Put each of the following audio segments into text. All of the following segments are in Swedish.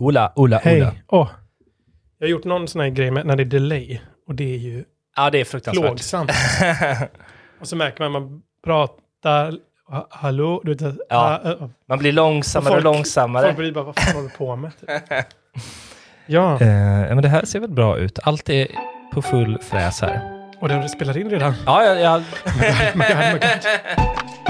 Ola, Ola, Ola. Hej. Åh, jag har gjort någon sån här grej med, när det är delay. Och det är ju Ja, det är fruktansvärt. plågsamt. och så märker man att man pratar, ha- hallå, du vet, Ja. ah, ah, Man blir långsammare och långsammare. Folk blir bara, vad fan håller du på med? Typ. ja, Eh, men det här ser väl bra ut. Allt är på full fräs här. och den spelar in redan. Ja, ja, ja.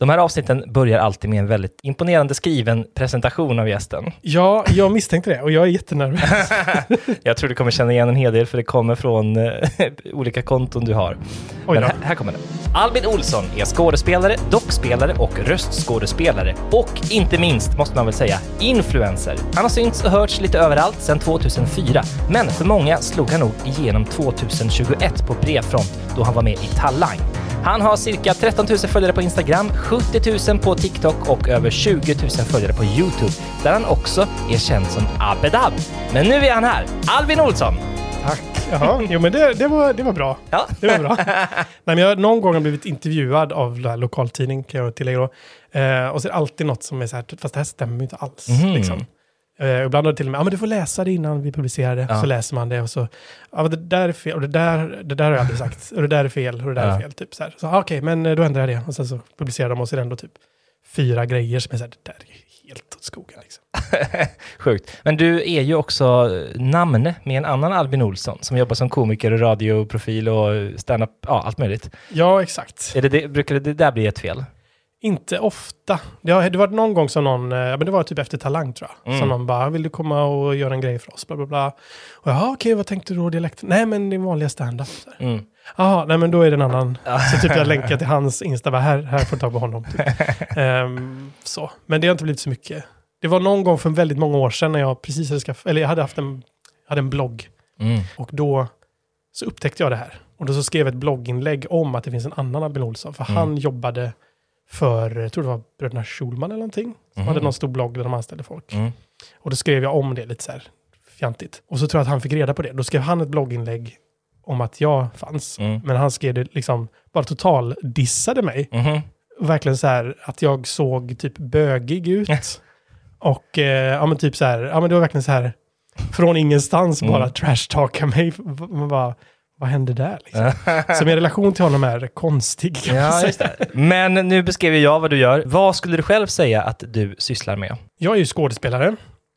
De här avsnitten börjar alltid med en väldigt imponerande skriven presentation av gästen. Ja, jag misstänkte det och jag är jättenervös. Jag tror du kommer känna igen en hel del för det kommer från eh, olika konton du har. Oj Men här, här kommer det. Albin Olsson är skådespelare, dockspelare och röstskådespelare. Och inte minst, måste man väl säga, influencer. Han har synts och hörts lite överallt sedan 2004. Men för många slog han nog igenom 2021 på bred front då han var med i Talang. Han har cirka 13 000 följare på Instagram, 70 000 på TikTok och över 20 000 följare på YouTube, där han också är känd som Abedab. Men nu är han här, Albin Olsson! Tack. Jaha, jo men det, det, var, det var bra. Ja. Det var bra. Nej, men jag har någon gång blivit intervjuad av la- lokaltidning, kan jag tillägga då. Eh, och så är det alltid något som är så här, fast det här stämmer ju inte alls. Mhm. Liksom. Eh, ibland har det till och med, ja men du får läsa det innan vi publicerar det. Ja. Så läser man det och så, ja men det där är fel, och det där, det där har jag aldrig sagt, och det där är fel, och det där Ja. är fel. Typ så här. Så ah, okej, men eh, då ändrar jag det. Och sen så publicerar de och så är det ändå typ fyra grejer som är så här, det där är helt åt skogen. Liksom. Sjukt. Men du är ju också namn med en annan Albin Olsson som jobbar som komiker och radioprofil och stand-up, ja allt möjligt. Ja, exakt. Är det det, brukar det där bli ett fel? Inte ofta. Det har det var någon gång som någon, eh, men det var typ efter Talang tror jag, Mm. som någon bara, vill du komma och göra en grej för oss? Bla, bla, bla. Och jag, okej, vad tänkte du då dialekt? Nej, men det är vanliga stand-up. Mm. Jaha, nej men då är det en annan. Så typ jag länkar till hans Insta, bara, här, här får du tag på honom. Typ. Ehm, så. Men det har inte blivit så mycket. Det var någon gång för väldigt många år sedan när jag precis hade skaffat, eller jag hade haft en, hade en blogg. Mm. Och då så upptäckte jag det här. Och då så skrev jag ett blogginlägg om att det finns en annan Albin Olsson. För Mm. han jobbade för, jag tror det var Bröderna Schulman eller någonting. Som Mhm. hade någon stor blogg där de anställde folk. Mm. Och då skrev jag om det lite så här fjantigt. Och så tror jag att han fick reda på det. Då skrev han ett blogginlägg om att jag fanns. Mm. Men han skrev det liksom, bara total dissade mig. Mhm. Verkligen så här att jag såg typ bögig ut. Och eh, ja men typ så här, ja men det var verkligen så här, från ingenstans bara Mm. trashtalka mig. Man bara, vad hände där liksom? Så min relation till honom är konstig. Ja. Men nu beskrev jag vad du gör. Vad skulle du själv säga att du sysslar med? Jag är ju skådespelare.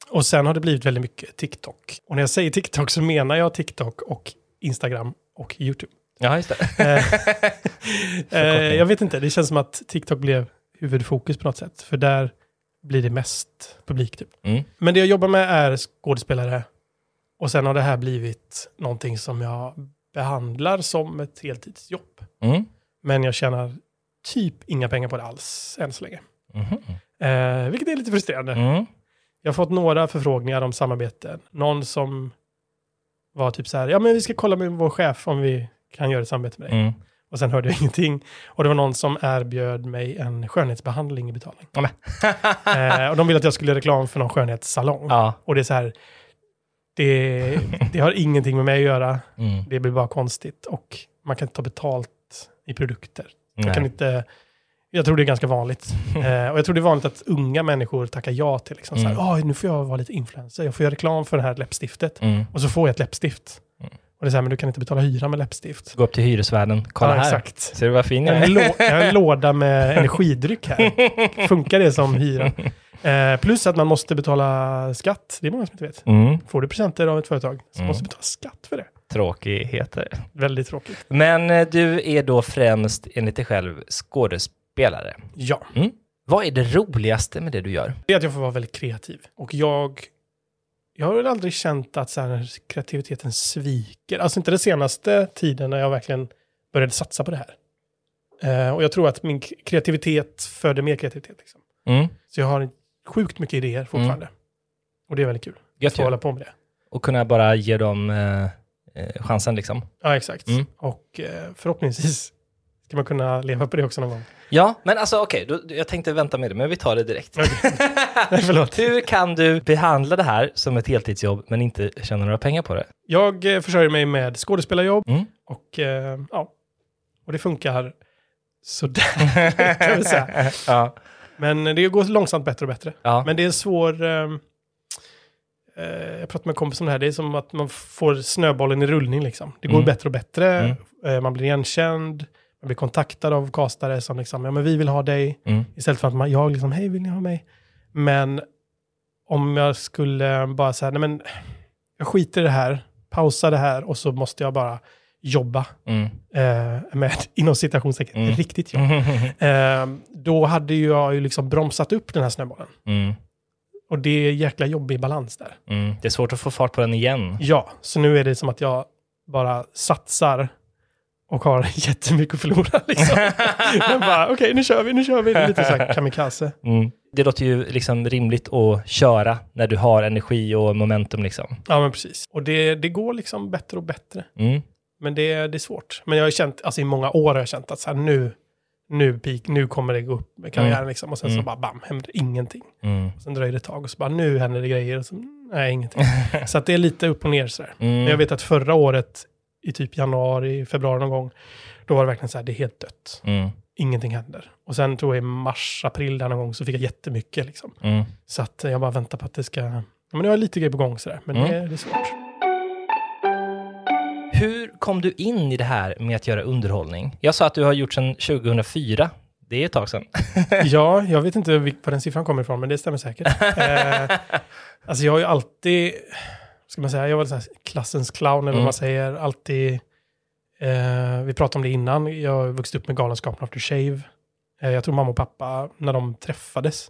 Och sen har det blivit väldigt mycket TikTok. Och när jag säger TikTok så menar jag TikTok och Instagram och YouTube. Ja, just det. Eh, eh, jag vet inte, det känns som att TikTok blev huvudfokus på något sätt. För där blir det mest publik typ. Mm. Men det jag jobbar med är skådespelare. Och sen har det här blivit någonting som jag behandlar som ett heltidsjobb. Mm. Men jag tjänar typ inga pengar på det alls än så länge. Mhm. Eh, vilket är lite frustrerande. Mm. Jag har fått några förfrågningar om samarbeten. Någon som var typ så här, ja men vi ska kolla med vår chef om vi kan göra ett samarbete med dig. Mm. Och sen hörde jag ingenting. Och det var någon som erbjöd mig en skönhetsbehandling i betalning. Ja, eh, och de ville att jag skulle göra reklam för någon skönhetssalong. Ja. Och det är så här, det, det har ingenting med mig att göra. Mm. Det blir bara konstigt. Och man kan inte ta betalt i produkter. Nej. kan inte... Jag tror det är ganska vanligt. eh, och jag tror det är vanligt att unga människor tackar ja till liksom så Mm. här, "Åh, nu får jag vara lite influencer, jag får göra reklam för det här läppstiftet. Mm. Och så får jag ett läppstift. Mm. Och det är så här, men du kan inte betala hyra med läppstift. Gå upp till hyresvärden. Kolla Ja, här. exakt. Ser du vad fin Jag är? jag har en låda med energidryck här. Funkar det som hyra? Eh, plus att man måste betala skatt. Det är många som inte vet. Mm. Får du presenter av ett företag så Mm. måste du betala skatt för det. Tråkigheter. Väldigt tråkigt. Men eh, du är då främst, enligt dig själv, skådespelare. Ja, Vad är det roligaste med det du gör? det är att jag får vara väldigt kreativ. Och jag, jag har väl aldrig känt att så här, kreativiteten sviker. Alltså inte den senaste tiden när jag verkligen började satsa på det här. Eh, och jag tror att min kreativitet föder mer kreativitet. Liksom. Mm. Så jag har sjukt mycket idéer fortfarande. Och det är väldigt kul Gött att få hålla på med det. Och kunna bara ge dem eh, eh, chansen liksom. Ja, exakt. Mm. Och eh, förhoppningsvis ska man kunna leva på det också någon gång. Ja, men alltså okej, då- jag tänkte vänta med det, men vi tar det direkt. Nej, förlåt. Hur kan du behandla det här som ett heltidsjobb men inte tjäna några pengar på det? Jag eh, försörjer mig med skådespelarjobb Mm. och eh, ja, och det funkar sådär kan vi säga. Ja. Men det går långsamt bättre och bättre. ja. Men det är en svår... eh, jag pratade med en kompis om det här. Det är som att man får snöbollen i rullning. Liksom. Det går Mm. bättre och bättre. Mm. Eh, man blir igenkänd. Man blir kontaktad av castare som liksom, ja men vi vill ha dig. Mm. Istället för att man, jag liksom, hej vill ni ha mig? Men om jag skulle bara säga, nej men jag skiter i det här, pausa det här och så måste jag bara jobba Mm. eh, med, inom citationstecken, Mm. riktigt jobb. Eh, då hade jag ju liksom bromsat upp den här snöbollen. Mm. Och det är jäkla jobbig balans där. Mm. Det är svårt att få fart på den igen. Ja, så nu är det som att jag bara satsar och har jättemycket att förlora. Liksom. Men bara, okej, nu kör vi, nu kör vi. Det är lite så här kamikaze. Mm. Det låter ju liksom rimligt att köra när du har energi och momentum liksom. Ja, men precis. Och det, det går liksom bättre och bättre. Mm. Men det, det är svårt. Men jag har känt, alltså i många år har jag känt att så här, nu, nu, peak, nu kommer det gå upp med karriären Mm. liksom. Och sen så Mm. bara bam, händer ingenting. Mm. Sen dröjer det ett tag och så bara nu händer det grejer. Och så, nej, ingenting. så att det är lite upp och ner sådär. Mm. Men jag vet att förra året, i typ januari, februari någon gång, då var det verkligen så här, det är helt dött. Mm. Ingenting händer. Och sen tror jag i mars, april där någon gång så fick jag jättemycket liksom. Mm. Så att jag bara väntar på att det ska, ja, men nu har jag lite grejer på gång sådär, men Mm. det, det är svårt. Hur kom du in i det här med att göra underhållning? Jag sa att du har gjort sedan 2004. Det är ett tag sedan. Ja, jag vet inte var den siffran kommer ifrån, men det stämmer säkert. eh, alltså jag har ju alltid, ska man säga, jag var så klassens clown eller Mm. vad man säger, alltid, eh, vi pratade om det innan, jag har vuxit upp med Galenskapen After Shave. Eh, jag tror mamma och pappa, när de träffades,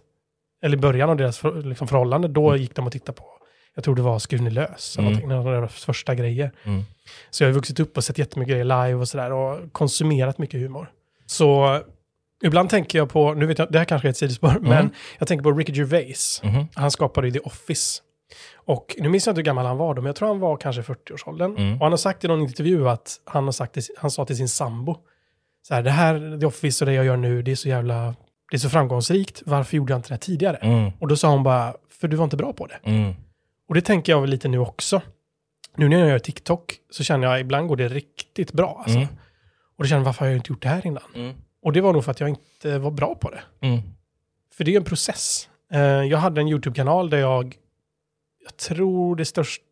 eller i början av deras för, liksom, förhållande, då gick de och tittade på, jag tror det var Skune Lös, eller Mm. några av deras första grejer. Mm. Så jag har vuxit upp och sett jättemycket grejer live och sådär och konsumerat mycket humor. Så ibland tänker jag på, nu vet jag, det här kanske är ett sidospår, men jag tänker på Ricky Gervais. Mhm. Han skapade ju The Office. Och nu minns jag inte hur gammal han var då, men jag tror han var kanske 40-årsåldern. Mm. Och han har sagt i någon intervju att han, har sagt, han sa till sin sambo, så här, det här, The Office och det jag gör nu, det är så jävla, det är så framgångsrikt, varför gjorde jag inte det här tidigare? Mm. Och då sa hon bara, för du var inte bra på det. Mm. Och det tänker jag lite nu också. Nu när jag gör TikTok så känner jag ibland går det riktigt bra. Alltså. Mm. Och då känner jag, varför har jag inte gjort det här innan? Mm. Och det var nog för att jag inte var bra på det. Mm. För det är en process. Eh, jag hade en YouTube-kanal där jag, jag tror det största,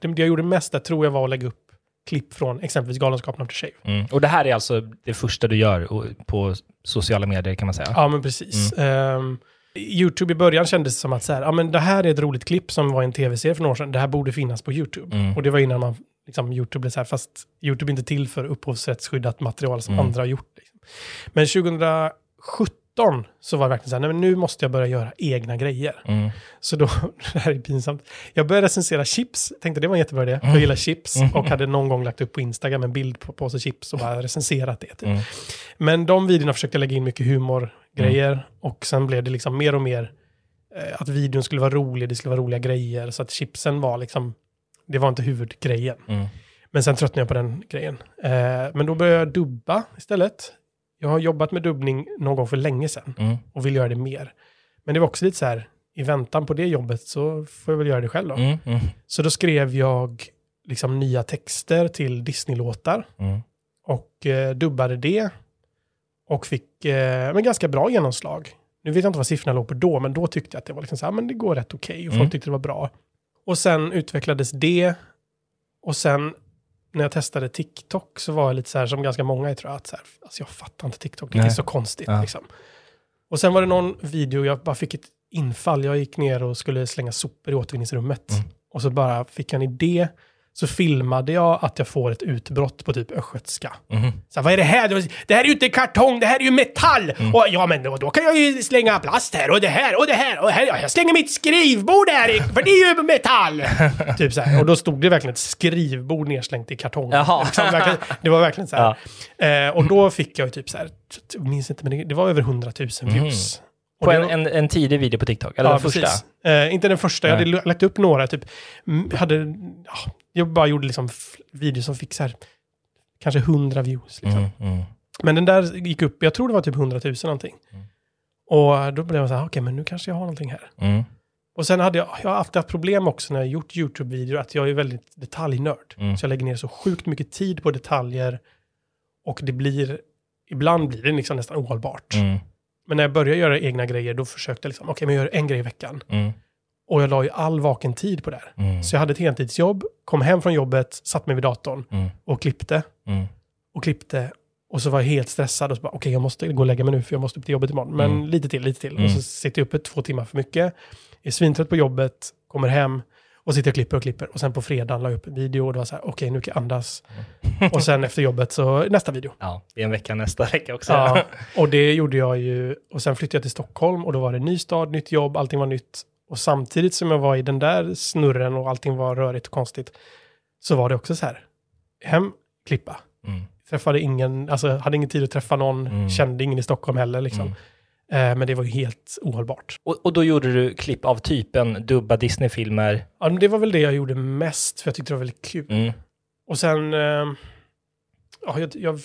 det jag gjorde mest där tror jag var att lägga upp klipp från exempelvis Galenskapen After Shave. Mm. Och det här är alltså det första du gör på sociala medier kan man säga? Ja, men precis. Ehm, YouTube i början kändes som att så här, ja, men det här är ett roligt klipp som var en tv-serie för några år sedan. Det här borde finnas på YouTube. Mm. Och det var innan man, liksom, YouTube blev så här, fast YouTube är inte till för upphovsrättsskyddat material som Mm. andra har gjort. Liksom. Men 2017 så var det verkligen så här, nej men nu måste jag börja göra egna grejer. Mm. Så då, det här är pinsamt. Jag började recensera chips, tänkte det var en jättebra idé. Jag gillar chips och hade någon gång lagt upp på Instagram en bild på påse chips och bara recenserat det. Typ. Mm. Men de videorna försökte jag lägga in mycket humorgrejer och sen blev det liksom mer och mer eh, att videon skulle vara rolig, det skulle vara roliga grejer. Så att chipsen var liksom, det var inte huvudgrejen. Mm. Men sen tröttnade jag på den grejen. Eh, men då började jag dubba istället. Jag har jobbat med dubbning någon gång för länge sedan Mm. och vill göra det mer. Men det var också lite så här, i väntan på det jobbet så får jag väl göra det själv då. Mm. Mm. Så då skrev jag liksom nya texter till Disney-låtar Mm. och eh, dubbade det. Och fick eh, men ganska bra genomslag. Nu vet jag inte vad siffrorna låg på då, men då tyckte jag att det var liksom så här, men det går rätt okej och folk Mm. tyckte det var bra. Och sen utvecklades det. Och sen när jag testade TikTok så var jag lite så här som ganska många är tror jag, att så här, alltså jag fattar inte TikTok, det är så konstigt Ja. liksom. Och sen var det någon video, jag bara fick ett infall, jag gick ner och skulle slänga sopor i återvinningsrummet. Mm. Och så bara fick jag en idé så filmade jag att jag får ett utbrott på typ östgötska. Mhm. Så vad är det här? Det här är ju inte kartong, det här är ju metall! Mm. Och ja, men då, kan jag ju slänga plast här och det här och det här och här. Ja, jag slänger mitt skrivbord här, för det är ju metall! typ så här. Och då stod det verkligen ett skrivbord nedslängt i kartong. Liksom, det var verkligen så här. Eh, och då fick jag typ så här, jag minns inte, men det, var över 100 000 views. Mm. På det en, var- en, en tidig video på TikTok? Eller ja, den första? Eh, inte den första, jag hade Nej. lagt upp några, typ, mm, hade, ja, jag bara gjorde liksom videos som fick så här, kanske 100 views. Liksom. Mm, mm. Men den där gick upp, jag tror det var typ 100 000 någonting. Mm. Och då blev jag så här, okej men nu kanske jag har någonting här. Mm. Och sen hade jag, jag har haft haft problem också när jag gjort YouTube-videor, att jag är väldigt detaljnörd. Mm. Så jag lägger ner så sjukt mycket tid på detaljer. Och det blir, ibland blir det liksom nästan ohållbart. Mm. Men när jag började göra egna grejer, då försökte jag liksom, okej men jag gör en grej i veckan. Mm. Och jag la ju all vaken tid på det här. Mm. Så jag hade ett heltidsjobb, kom hem från jobbet, satt mig vid datorn Mm. och klippte. Mm. Och klippte. Och så var jag helt stressad och så bara, okej jag måste gå och lägga mig nu för jag måste upp till jobbet imorgon. Men Mm. lite till, lite till. Mm. Och så sitter jag uppe två timmar för mycket, är svintrött på jobbet, kommer hem och sitter och klipper och klipper. Och sen på fredagen la jag upp en video och det var så här, okej nu kan jag andas. Mm. och sen efter jobbet så nästa video. Ja, det är en vecka nästa vecka också. Ja, och det gjorde jag ju. Och sen flyttade jag till Stockholm och då var det ny stad, nytt jobb, allting var nytt. Och samtidigt som jag var i den där snurren och allting var rörigt och konstigt, så var det också så här, hem, klippa. Mm. Träffade ingen, alltså hade ingen tid att träffa någon, Mm. kände ingen i Stockholm heller liksom. Mm. Eh, men det var ju helt ohållbart. Och, och då gjorde du klipp av typen dubba Disney-filmer. Ja, men det var väl det jag gjorde mest, för jag tyckte det var väldigt kul. Mm. Och sen, eh, ja, jag, jag,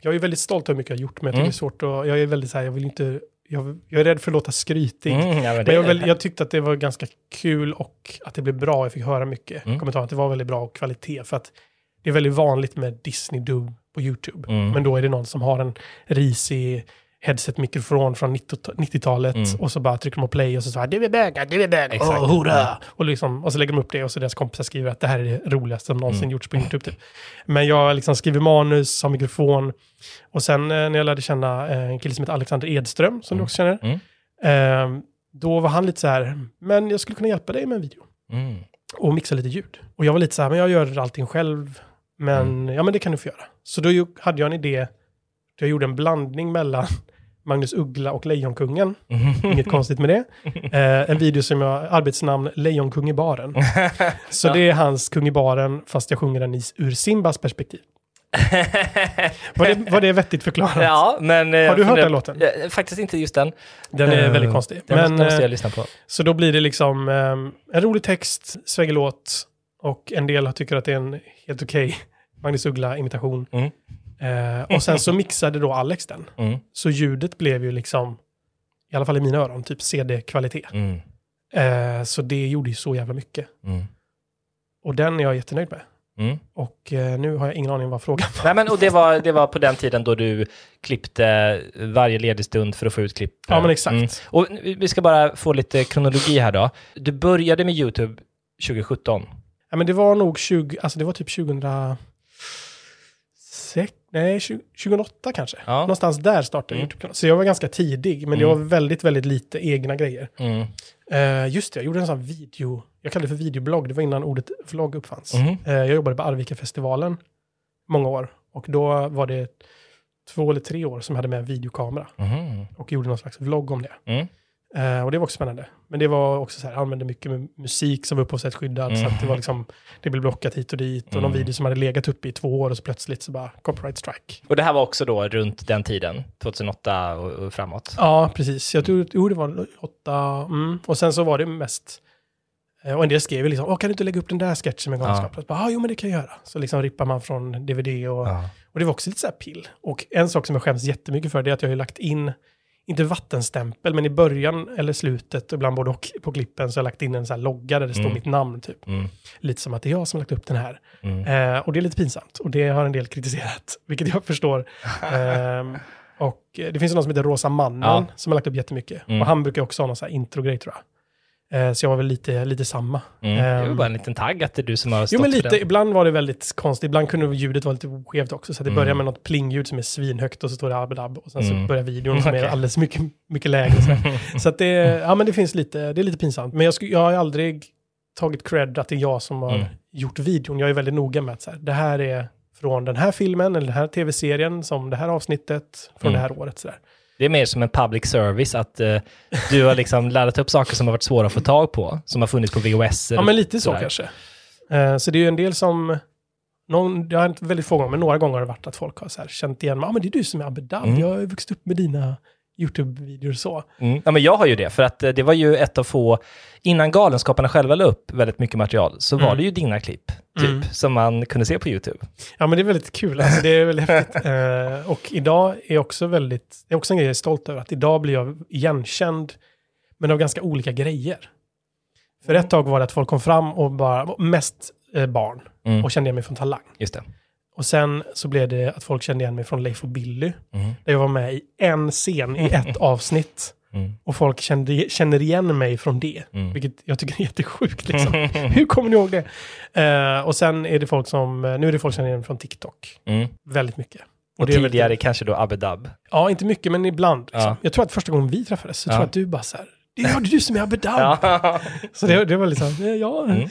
jag är väldigt stolt över hur mycket jag har gjort, men jag tycker Mm. det är svårt att, jag är väldigt så här, jag vill inte, jag, jag är rädd för att låta skrytig. Mm, ja, men Men jag, väl, jag tyckte att det var ganska kul och att det blev bra. Jag fick höra mycket Mm. kommentarer att det var väldigt bra och kvalitet. För att det är väldigt vanligt med Disney-dubb på YouTube. Mm. Men då är det någon som har en risig headset-mikrofon från 90 90-talet Mm. och så bara trycker de på play och så säger du är bögar, du är Exakt. åh hurra! Och, liksom, och så lägger de upp det och så deras kompisar skriver att det här är det roligaste som någonsin Mm. gjorts på YouTube. Typ. Men jag liksom skriver manus, har mikrofon och sen eh, när jag lärde känna eh, en kille som heter Alexander Edström, som du Mm. också känner, eh, då var han lite så här, men jag skulle kunna hjälpa dig med en video Mm. och mixa lite ljud. Och jag var lite så här, men jag gör allting själv, men Mm. ja men det kan du få göra. Så då hade jag en idé, jag gjorde en blandning mellan Magnus Uggla och Lejonkungen, Mm. inget konstigt med det. Eh, en video som jag, arbetsnamn Lejonkung i baren. Så det är hans kung i baren, fast jag sjunger den i, ur Simbas perspektiv. Var det, var det vettigt förklarat? ja, men... eh, Har du hört den låten? Eh, Faktiskt inte just den. Den är Eh, väldigt konstig. Den, måste, den måste eh, jag lyssna på. Så då blir det liksom ehm, en rolig text, svängig låt och en del tycker att det är en helt okej Magnus Uggla-imitation. Mm. Eh, och sen så mixade då Alex den. Mm. Så ljudet blev ju liksom, i alla fall i mina öron, typ CD-kvalitet. Mm. Eh, så det gjorde ju så jävla mycket. Mm. Och den är jag jättenöjd med. Mm. Och eh, nu har jag ingen aning vad frågan var. Nej, men, och det var, det var på den tiden då du klippte varje ledig stund för att få ut klipp. Ja, men exakt. Mm. Och vi ska bara få lite kronologi här då. Du började med YouTube 2017. Ja, men det var nog 20, alltså det var typ 2006, nej 20, 2008 kanske. Ja. Någonstans där startade Mm. YouTube-kanalen. Så jag var ganska tidig, men Mm. var väldigt, väldigt lite egna grejer. Mm. Eh, just det, jag gjorde en sån video, jag kallade det för videoblogg, det var innan ordet vlogg uppfanns. Mhm. Eh, jag jobbade på Arvika-festivalen många år och då var det två eller tre år som jag hade med en videokamera Mhm. och gjorde någon slags vlogg om det. Mm. Eh, och det var också spännande. Men det var också så här, jag använde mycket musik som var upphovsrättsskyddad, så att det var liksom, det blev blockat hit och dit och någon Mm. video som hade legat uppe i två år och så plötsligt så bara copyright strike. Och det här var också då runt den tiden, 2008 och, och framåt. Ja, precis. Jag tror, jo, det var åtta, mm. och sen så var det mest, eh, och en del skrev ju liksom, Åh, kan du inte lägga upp den där sketchen med Galenskaparna? Ja. Ah, jo, men det kan jag göra. Så liksom rippar man från DVD och, Ja. och det var också lite så här pill. Och en sak som jag skäms jättemycket för det är att jag har ju lagt in, inte vattenstämpel, men i början eller slutet, och ibland både och på klippen, så har jag lagt in en så här logga där det står Mm. mitt namn typ. Mm. Lite som att det är jag som har lagt upp den här. Mm. Eh, och det är lite pinsamt. Och det har en del kritiserat, vilket jag förstår. Ehm, och eh, det finns någon som heter Rosa Mannen Ja. som har lagt upp jättemycket. Mm. Och han brukar också ha någon sån här introgrej tror jag. Eh, så jag var väl lite, lite samma. Mm. Det var bara en liten tagg att det är du som har stått Jo, men för lite. den. Ibland var det väldigt konstigt. Ibland kunde ljudet vara lite skevt också. Så att det Mm. börjar med något plingljud som är svinhögt och så står det abedab. Och sen Mm. så börjar videon som är alldeles mycket, mycket lägre. Så, så att det, ja, men det finns lite, det är lite pinsamt. Men jag, skulle, jag har aldrig tagit cred att det är jag som har Mm. gjort videon. Jag är väldigt noga med att så här, det här är från den här filmen eller den här tv-serien som det här avsnittet från Mm. det här året. Så där. Det är mer som en public service, att eh, du har liksom laddat upp saker som har varit svåra att få tag på, som har funnits på VHS. Ja, men lite så sådär. kanske. Eh, så det är ju en del som, någon, det har inte väldigt få gånger, men några gånger har det varit att folk har så här känt igen mig. Ja, men det är du som är Abedab. Mm. Jag har ju vuxit upp med dina YouTube-videor så. Mm. Ja, men jag har ju det, för att eh, det var ju ett av få, innan Galenskaparna själva la upp väldigt mycket material, så var Mm. det ju dina klipp, typ, Mm. som man kunde se på YouTube. Ja, men det är väldigt kul. Alltså, det är väldigt häftigt. Eh, och idag är också väldigt, det är också en grej jag är stolt över, att idag blir jag igenkänd, men av ganska olika grejer. För ett tag var det att folk kom fram och bara, mest eh, barn, Mm. och kände igen mig från Talang. Just det. Och sen så blev det att folk kände igen mig från Leif och Billy, Mm. där jag var med i en scen i ett avsnitt. Mm. Och folk kände, känner igen mig från det, Mm. vilket jag tycker är jättesjukt. Liksom. Hur kommer ni ihåg det? Eh, och sen är det folk som, nu är det folk som känner igen mig från TikTok. Mm. Väldigt mycket. Och det är väldigt- tidigare kanske då Abedab. Ja, inte mycket, men ibland. Liksom. Ja. Jag tror att första gången vi träffades så Ja. tror jag att du bara så här, det är ja, det är du som är Abedab. Ja. Så det, det var liksom, ja. Mm.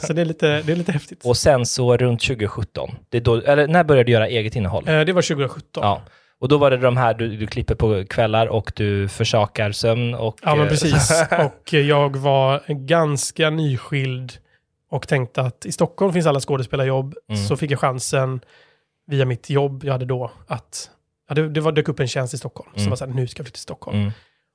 Så det är lite, det är lite häftigt. Och sen så runt 2017, det då, eller när började du göra eget innehåll? Eh, det var 2017. Ja. Och då var det de här, du, du klipper på kvällar och du försakar sömn och... Ja, men eh, precis. Och jag var ganska nyskild och tänkte att i Stockholm finns alla skådespelarjobb. Mm. Så fick jag chansen via mitt jobb jag hade då att, ja, det, det var, dök upp en tjänst i Stockholm. Så Mm. jag var så här, nu ska jag flytta till Stockholm. Mm.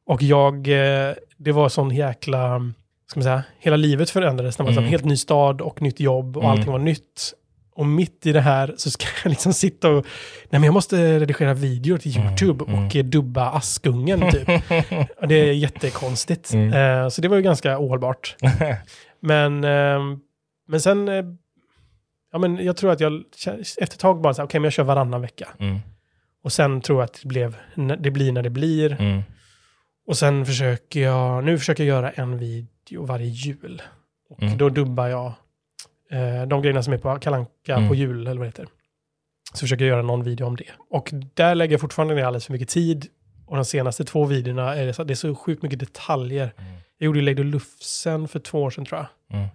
Och jag, eh, det var sån jäkla, ska man säga, hela livet förändrades när man Mm. en helt ny stad och nytt jobb och Mm. allting var nytt. Och mitt i det här så ska jag liksom sitta och, nej men jag måste redigera videor till Mm, YouTube mm. och eh, dubba Askungen typ. Och det är jättekonstigt. Mm. Eh, så det var ju ganska ohållbart. Men, ehm, men sen, eh, ja men jag tror att jag efter ett tag bara så okej men jag kör varannan vecka. Mm. Och sen tror jag att det, blev, det blir när det blir. Och sen försöker jag, nu försöker jag göra en video varje jul. Och Mm. då dubbar jag eh, de grejerna som är på Kalanka Mm. på jul, eller vad det heter. Så försöker jag göra någon video om det. Och där lägger jag fortfarande ner alldeles för mycket tid. Och de senaste två videorna är det så, det är så sjukt mycket detaljer. Mm. Jag gjorde ju Lady Lufsen för två år sedan tror jag. Mm.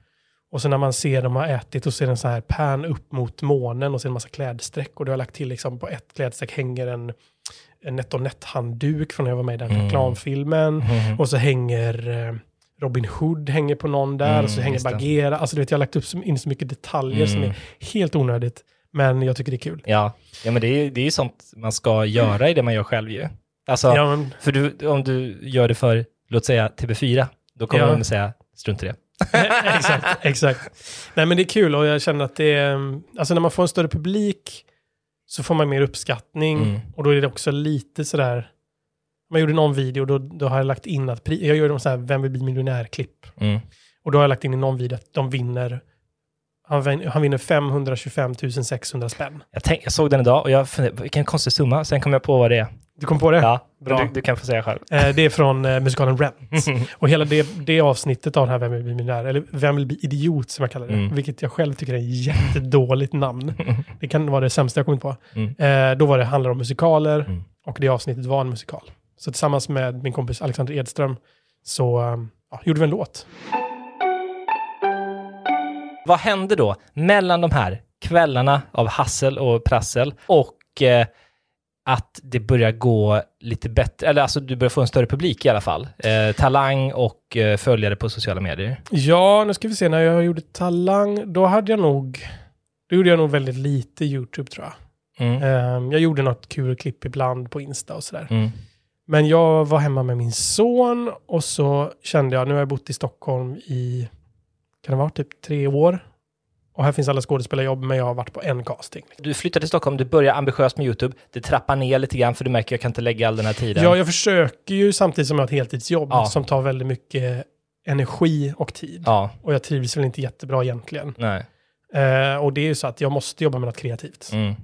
Och så när man ser dem ha ätit och ser en så här pan upp mot månen och ser en massa klädsträck. Och då har jag lagt till liksom på ett klädsträck hänger en NetOnNet-handduk från när jag var med i den Mm. reklamfilmen. Mm. Och så hänger eh, Robin Hood hänger på någon där. Mm, och så hänger just det. Bagheera. Alltså du vet, jag har lagt upp in så mycket detaljer som Mm. är helt onödigt. Men jag tycker det är kul. Ja, ja men det är, det är ju sånt man ska göra i det man gör själv ju. Alltså, Ja, men, för du, om du gör det för, låt säga TV4, då kommer Ja. de att säga strunt i det. exakt, exakt. Nej men det är kul och jag känner att det är, alltså när man får en större publik så får man mer uppskattning Mm. och då är det också lite sådär, man gjorde någon video då, då har jag lagt in att, jag gör de så här, vem vill bli miljonär-klipp. Mm. Och då har jag lagt in i någon video att de vinner, han, vin- han vinner 525 600 spänn. Jag, tänk, jag såg den idag och jag funderade, vilken konstig summa, sen kom jag på vad det är. Du kom på det? Ja, Bra. Du, du kan få säga själv. Eh, det är från eh, musikalen Rent. Och hela det, det avsnittet av den här Vem vill bli miljonär, eller Vem vill bli idiot som jag kallar det, Mm. vilket jag själv tycker är ett jättedåligt namn. Det kan vara det sämsta jag kommit på. Mm. Eh, då var det handlar om musikaler Mm. och det avsnittet var en musikal. Så tillsammans med min kompis Alexander Edström så eh, ja, gjorde vi en låt. Vad hände då mellan de här kvällarna av hassel och prassel och eh, att det börjar gå lite bättre, eller alltså du börjar få en större publik i alla fall. Eh, talang och eh, följare på sociala medier. Ja, nu ska vi se, när jag gjorde Talang, då hade jag nog, då gjorde jag nog väldigt lite YouTube tror jag. Mm. Eh, jag gjorde något kul klipp ibland på Insta och sådär. Mm. Men jag var hemma med min son och så kände jag, nu har jag bott i Stockholm i, kan det vara typ tre år? Och här finns alla skådespelarjobb, men jag har varit på en casting. Du flyttar till Stockholm, du börjar ambitiöst med YouTube, det trappar ner lite grann för du märker att jag kan inte lägga all den här tiden. Ja, jag försöker ju samtidigt som jag har ett heltidsjobb Ja. som tar väldigt mycket energi och tid. Ja, Och jag trivs väl inte jättebra egentligen. nej. Eh, och det är ju så att jag måste jobba med något kreativt. Mm.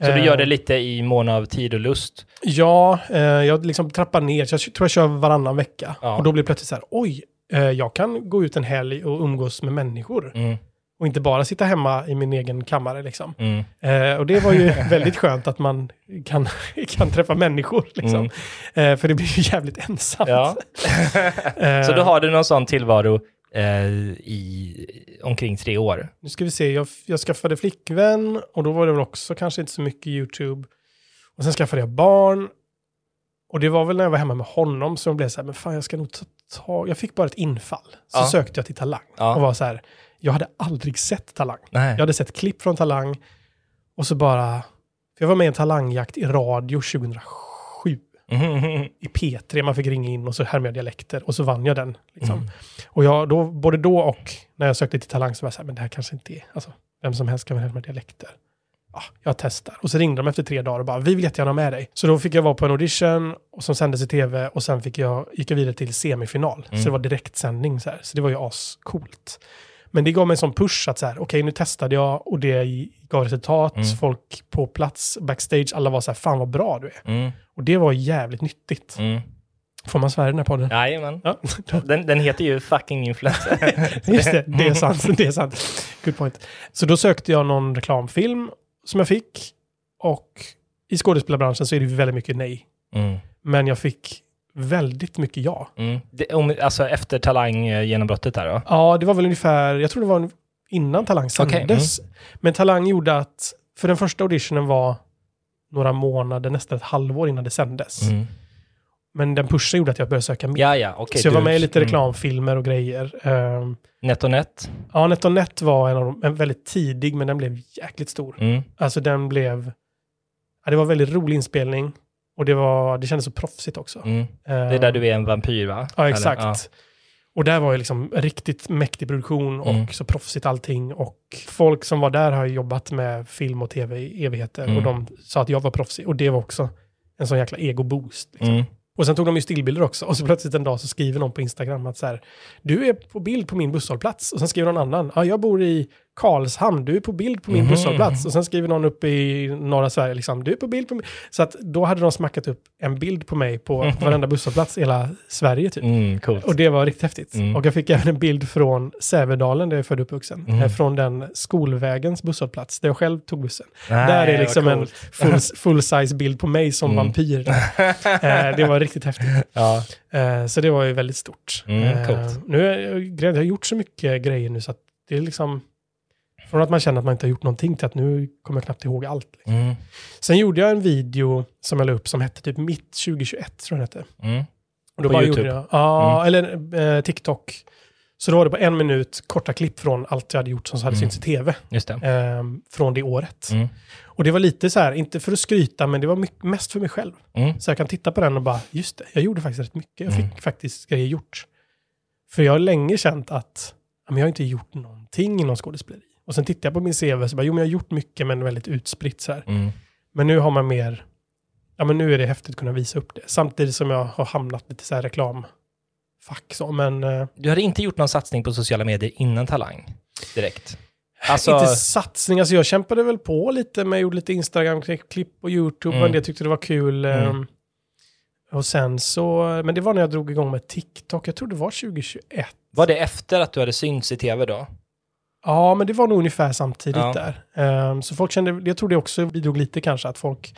Så du Eh, gör det lite i mån av tid och lust? Ja, eh, jag liksom trappar ner. Så jag tror jag kör varannan vecka. Ja. Och då blir det plötsligt så här, oj, jag kan gå ut en helg och umgås med människor. Mm. Och inte bara sitta hemma i min egen kammare liksom. Mm. Eh, och det var ju väldigt skönt att man kan, kan träffa människor liksom. Eh, för det blir ju jävligt ensamt. Ja. Eh, Så då har du någon sån tillvaro eh, i omkring tre år. Nu ska vi se, jag, jag skaffade flickvän och då var det väl också kanske inte så mycket YouTube. Och sen skaffade jag barn. Och det var väl när jag var hemma med honom som jag blev så här, men fan jag ska nog ta tag. Jag fick bara ett infall. Så Ja. sökte jag till Talang Ja. och var så här, jag hade aldrig sett Talang. Nej. Jag hade sett klipp från Talang och så bara, för jag var med i en Talangjakt i radio 2007 Mhm. i P3, man fick ringa in och så härmade jag dialekter och så vann jag den. Liksom. Mm. Och jag, då, både då och när jag sökte till Talang så var jag så här, men det här kanske inte är, alltså vem som helst kan väl härma dialekter. Ja, jag testar. Och så ringde de efter tre dagar och bara, vi vill jättegärna ha med dig. Så då fick jag vara på en audition och som sändes i tv och sen fick jag, gick jag vidare till semifinal. Mm. Så det var direktsändning så här. Så det var ju ascoolt. Men det gav mig en sån push att så här, okej nu testade jag och det gav resultat. Mm. Folk på plats, backstage, alla var så här, fan vad bra du är. Mm. Och det var jävligt nyttigt. Mm. Får man svära i den här podden? Jajamän. Ja. Den, den heter ju fucking influencer. Just det, det är sant. Det är sant. Good point. Så då sökte jag någon reklamfilm som jag fick. Och i skådespelarbranschen så är det väldigt mycket nej. Mm. Men jag fick väldigt mycket ja. Mm. Det, om, alltså efter Talang-genombrottet där då? Ja, det var väl ungefär, jag tror det var innan Talang Okej, sändes. Men Talang gjorde att, för den första auditionen var några månader, nästan ett halvår innan det sändes. Mm. Men den pushen gjorde att jag började söka mer. Ja, ja, okej. så jag var du- med i lite mm. reklamfilmer och grejer. Um, NetOnNet. ja, NetOnNet var en, av dem, en väldigt tidig, men den blev jäkligt stor. Mm. Alltså den blev... Ja, det var väldigt rolig inspelning. Och det, var, det kändes så proffsigt också. Mm. Det är där du är en vampyr va? Ja, Eller? exakt. Ja. Och där var ju liksom riktigt mäktig produktion och Mm. så proffsigt allting. Och folk som var där har jobbat med film och tv i evigheter. Mm. Och de sa att jag var proffsig. Och det var också en sån jäkla ego-boost. Liksom. Och sen tog de ju stillbilder också. Och så plötsligt en dag så skriver någon på Instagram att så här, du är på bild på min busshållplats. Och sen skriver någon annan, ja, jag bor i Karlshamn, du är på bild på min Mhm. busshållplats. Och sen skriver någon uppe i norra Sverige, liksom, du är på bild på min... Så att då hade de smackat upp en bild på mig på varenda busshållplats i hela Sverige typ. Mm. Och det var riktigt häftigt. Mm. Och jag fick även en bild från Sävedalen där jag är född och uppvuxen. Mm. Eh, Från den skolvägens busshållplats där jag själv tog bussen. Nej, där är liksom en full, full size bild på mig som Mm. vampyr. eh, det var riktigt häftigt. Ja. Eh, så det var ju väldigt stort. Mm, nu är jag, jag har gjort så mycket grejer nu så att det är liksom från att man känner att man inte har gjort någonting till att nu kommer jag knappt ihåg allt. Liksom. Mm. Sen gjorde jag en video som jag la upp som hette typ Mitt 2021 tror jag den hette. Mm. Och då På bara YouTube? Gjorde jag, ja, eller eh, TikTok. Så då var det på en minut korta klipp från allt jag hade gjort som hade Mm. synts i tv. Just det. Eh, från det året. Mm. Och det var lite så här, inte för att skryta, men det var mycket, mest för mig själv. Mm. Så jag kan titta på den och bara, just det, jag gjorde faktiskt rätt mycket. Jag fick Mm. faktiskt grejer gjort. För jag har länge känt att men jag har inte gjort någonting inom skådespeleri. Och sen tittar jag på min CV och så bara, jo men jag har gjort mycket men väldigt utspritt så här. Mm. Men nu har man mer, ja men nu är det häftigt att kunna visa upp det. Samtidigt som jag har hamnat lite så här reklamfack så, men eh, Du hade inte gjort någon satsning på sociala medier innan Talang? Direkt? Alltså, inte satsning. Alltså jag kämpade väl på lite med, gjorde lite Instagram-klipp och YouTube, Mm. men det tyckte det var kul. Mm. ehm, Och sen så, men det var när jag drog igång med TikTok, jag tror det var 2021. var det efter att du hade synts i tv då? Ja, men det var nog ungefär samtidigt Ja. där. Ehm, så folk kände, jag tror det också bidrog lite kanske, att folk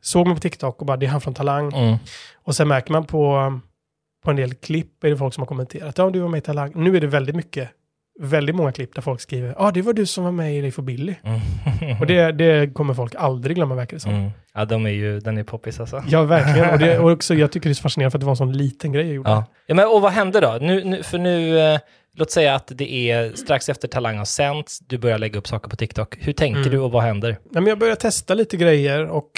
såg mig på TikTok och bara, det är han från Talang. Mm. Och sen märker man på, på en del klipp, är det folk som har kommenterat, ja du var med i Talang. Nu är det väldigt mycket, väldigt många klipp där folk skriver, ja det var du som var med i Leif och Billy. Mm. Och det, det kommer folk aldrig glömma verkar det som. Mm. Ja, de är ju, den är poppis alltså. Ja, verkligen. Och, det, och också, jag tycker det är så fascinerande för att det var en sån liten grej jag gjorde. Ja. ja men, och vad hände då? Nu, nu, för nu, eh, låt säga att det är strax efter Talang har sänts, du börjar lägga upp saker på TikTok. Hur tänker Mm. du och vad händer? Nej, men jag började testa lite grejer och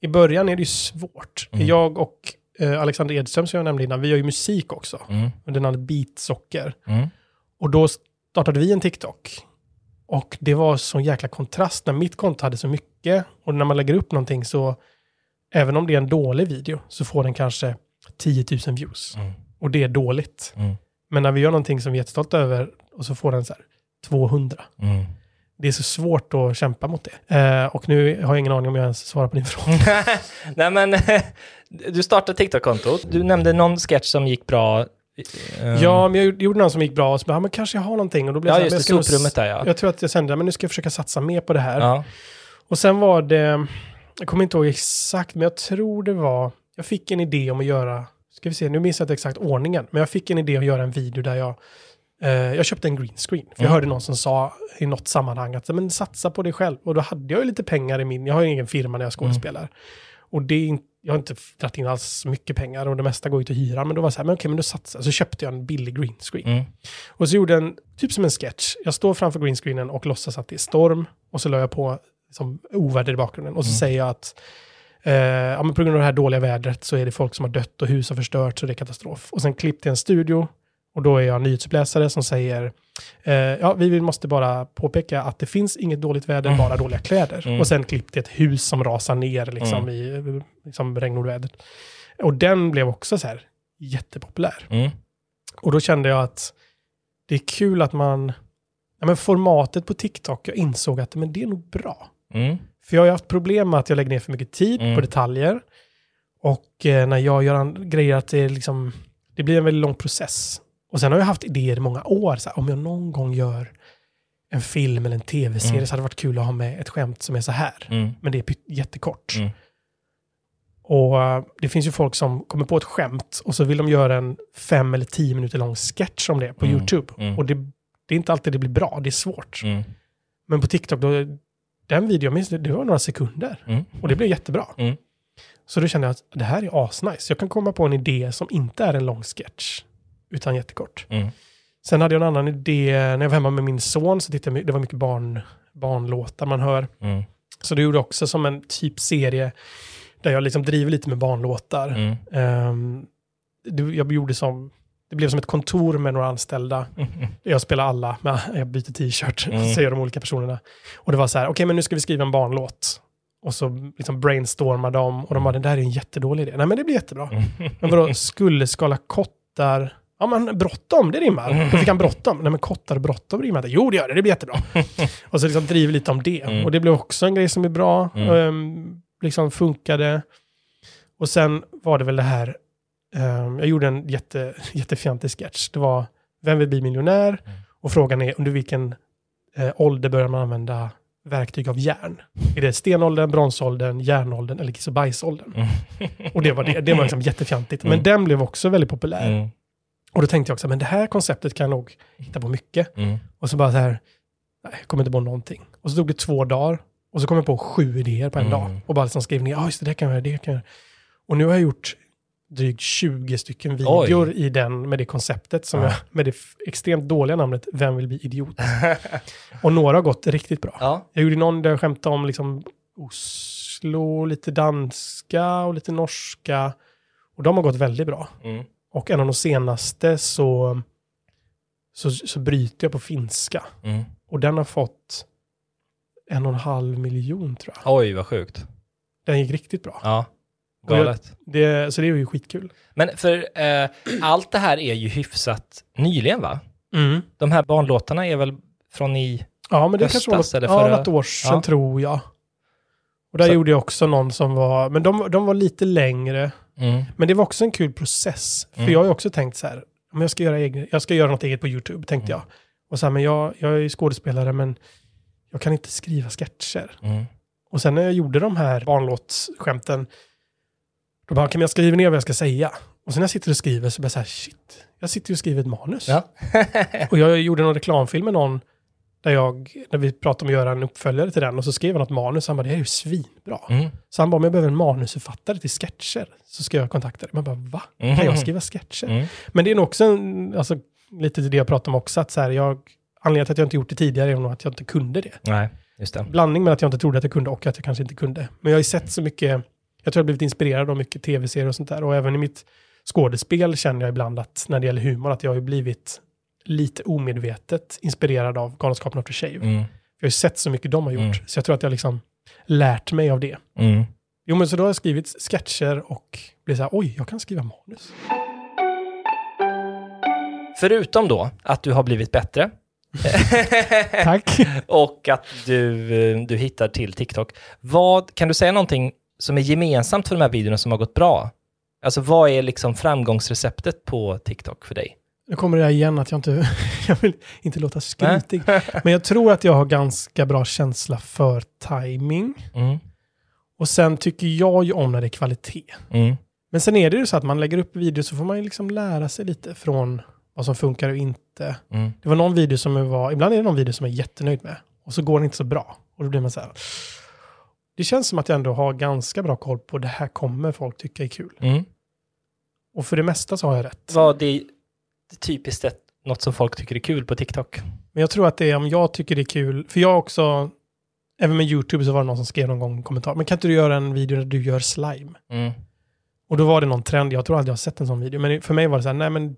i början är det ju svårt. Mm. Jag och eh, Alexander Edström som jag nämnde innan, vi gör ju musik också. Mm. Under namnet Beatsocker. Mm. Och då startade vi en TikTok. Och det var sån jäkla kontrast när mitt konto hade så mycket. Och när man lägger upp någonting så, även om det är en dålig video, så får den kanske 10 000 views. Mm. Och det är dåligt. Mm. Men när vi gör någonting som vi är jättestolta över och så får den så här 200. Mm. Det är så svårt att kämpa mot det. Eh, och nu har jag ingen aning om jag ens svarar på din fråga. Nej men, du startade TikTok-kontot. Du nämnde någon sketch som gick bra. Eh, Ja, men jag gjorde- någon som gick bra och så bara, men kanske jag har någonting. Och då blev ja jag just det, soprummet där ja. Jag tror att jag kände, men nu ska jag försöka satsa mer på det här. ja. Och sen var det, jag kommer inte ihåg exakt, men jag tror det var, jag fick en idé om att göra ska vi se, nu minns jag inte exakt ordningen, men jag fick en idé att göra en video där jag, eh, jag köpte en green screen. För jag Mm. hörde någon som sa i något sammanhang att men satsa på dig själv. Och då hade jag ju lite pengar i min, jag har ju egen firma när jag skådespelar. Och det är inte, jag har inte dragit in alls mycket pengar och det mesta går ju till hyra. Men då var det så här, men okej, men då satsar. Så köpte jag en billig green screen. Mm. Och så gjorde jag en, typ som en sketch. Jag står framför greenscreenen och låtsas att det är storm. Och så la jag på som oväder i bakgrunden. Och så säger jag att eh, ja, men på grund av det här dåliga vädret så är det folk som har dött och hus har förstörts och det är katastrof. Och sen klipp till en studio. Och då är jag nyhetsuppläsare som säger, eh, ja, vi måste bara påpeka att det finns inget dåligt väder, bara dåliga kläder. Mm. Och sen klipp till ett hus som rasar ner liksom, i eh, liksom, regnovädret. Och den blev också så här jättepopulär. Mm. Och då kände jag att det är kul att man, ja men formatet på TikTok, jag insåg att men det är nog bra. För jag har ju haft problem med att jag lägger ner för mycket tid Mm. på detaljer. Och eh, när jag gör an- grejer att det, liksom, det blir en väldigt lång process. Och sen har jag haft idéer i många år, så här, om jag någon gång gör en film eller en tv-serie Mm. så hade det varit kul att ha med ett skämt som är så här. Mm. Men det är pytt- jättekort. Mm. Och eh, det finns ju folk som kommer på ett skämt och så vill de göra en fem eller tio minuter lång sketch om det på Mm. YouTube. Mm. Och det, det är inte alltid det blir bra, det är svårt. Men på TikTok, då, den videon, minns det, det var några sekunder. Mm. Och det blev jättebra. Mm. Så då kände jag att det här är asnice. Jag kan komma på en idé som inte är en lång sketch, utan jättekort. Mm. Sen hade jag en annan idé, när jag var hemma med min son så tittade jag, det var mycket barn, barnlåtar man hör. Mm. Så det gjorde också som en typ serie där jag liksom driver lite med barnlåtar. Det, jag gjorde som, det blev som ett kontor med några anställda. Jag spelar alla, men jag byter t-shirt, Mm. säger de olika personerna. Och det var så här, okej men nu ska vi skriva en barnlåt. Och så liksom brainstormar de och de bara, det där är en jättedålig idé. Nej men det blir jättebra. Men vadå, skulle skala kottar? Ja men bråttom, det rimmar. Då fick han bråttom. Nej men kottar och bråttom rimmar inte. Jo det gör det, det blir jättebra. och så liksom driver lite om det. Mm. Och det blev också en grej som är bra. Mm. Ehm, liksom funkade. Och sen var det väl det här, ehm, jag gjorde en jätte, jättefjantig sketch. Det var, vem vill bli miljonär? Mm. Och frågan är under vilken eh, ålder börjar man använda verktyg av järn? Är det stenåldern, bronsåldern, järnåldern eller kiss och bajsåldern? Mm. Och det var det. Det var liksom jättefjantigt. Men Mm. den blev också väldigt populär. Mm. Och då tänkte jag också, men det här konceptet kan jag nog hitta på mycket. Mm. Och så bara så här, nej, jag kommer inte på någonting. Och så tog det två dagar. Och så kom jag på sju idéer på en Mm. dag. Och bara liksom skrev ner, ja just det, det kan jag göra, det kan jag göra. Och nu har jag gjort drygt 20 stycken videor i den med det konceptet, som Ja. jag, med det extremt dåliga namnet Vem vill bli idiot? och några har gått riktigt bra. Ja. Jag gjorde någon där jag skämtade om liksom Oslo, lite danska och lite norska. Och de har gått väldigt bra. Mm. Och en av de senaste så, så, så bryter jag på finska. Mm. Och den har fått en och en halv miljon tror jag. Oj, vad sjukt. Den gick riktigt bra. Ja. Jag- Galet. Det, så det är ju skitkul. Men för eh, allt det här är ju hyfsat nyligen va? Mm. De här barnlåtarna är väl från i... Ja, men det kanske var Höstas något, ja, något år sedan Ja. tror jag. Och där Så- gjorde jag också någon som var, men de, de var lite längre. Mm. Men det var också en kul process. För Mm. jag har ju också tänkt så här, men jag ska göra, egen, jag ska göra något eget på YouTube, tänkte Mm. jag. Och så här, men jag, jag är ju skådespelare, men jag kan inte skriva sketcher. Mm. Och sen när jag gjorde de här barnlåtsskämten, då bara, kan jag skriva ner vad jag ska säga? Och sen när jag sitter och skriver så blir jag så här, shit, jag sitter ju och skriver ett manus. Ja. Och jag gjorde någon reklamfilm med någon, där jag, när vi pratade om att göra en uppföljare till den, och så skrev han ett manus, han bara, det här är ju svinbra. Mm. Så han bara, om jag behöver en manusförfattare till sketcher, så ska jag kontakta dig. Man bara, va? Kan Mhm. jag skriva sketcher? Mm. Men det är nog också, en, alltså, lite det jag pratade om också, att så här, jag, anledningen till att jag inte gjort det tidigare är nog att jag inte kunde det. Nej, just det. Blandning med att jag inte trodde att jag kunde och att jag kanske inte kunde. Men jag har ju sett så mycket, jag tror jag blivit inspirerad av mycket tv-serier och sånt där. Och även i mitt skådespel känner jag ibland att när det gäller humor, att jag har blivit lite omedvetet inspirerad av Galenskapen After Shave. Mm. Jag har ju sett så mycket de har gjort, Mm. så jag tror att jag liksom lärt mig av det. Mm. Jo, men så då har jag skrivit sketcher och blivit så här, oj, jag kan skriva manus. Förutom då att du har blivit bättre Tack. och att du, eh, du hittar till TikTok. Vad, kan du säga någonting som är gemensamt för de här videorna som har gått bra? Alltså vad är liksom framgångsreceptet på TikTok för dig? Nu kommer det här igen att jag inte, jag vill inte låta skrytig. Men jag tror att jag har ganska bra känsla för timing. Mm. Och sen tycker jag ju om när det är kvalitet. Mm. Men sen är det ju så att man lägger upp videos så får man ju liksom lära sig lite från vad som funkar och inte. Mm. Det var någon video som var, ibland är det någon video som jag är jättenöjd med. Och så går den inte så bra. Och då blir man så här. Det känns som att jag ändå har ganska bra koll på det här kommer folk tycka är kul. Mm. Och för det mesta så har jag rätt. Vad det, det typiskt ett, något som folk tycker är kul på TikTok. Men jag tror att det är om jag tycker det är kul, för jag också, även med YouTube så var det någon som skrev någon gång en kommentar, men kan inte du göra en video där du gör slime? Mm. Och då var det någon trend, jag tror aldrig jag har sett en sån video, men för mig var det så här, nej men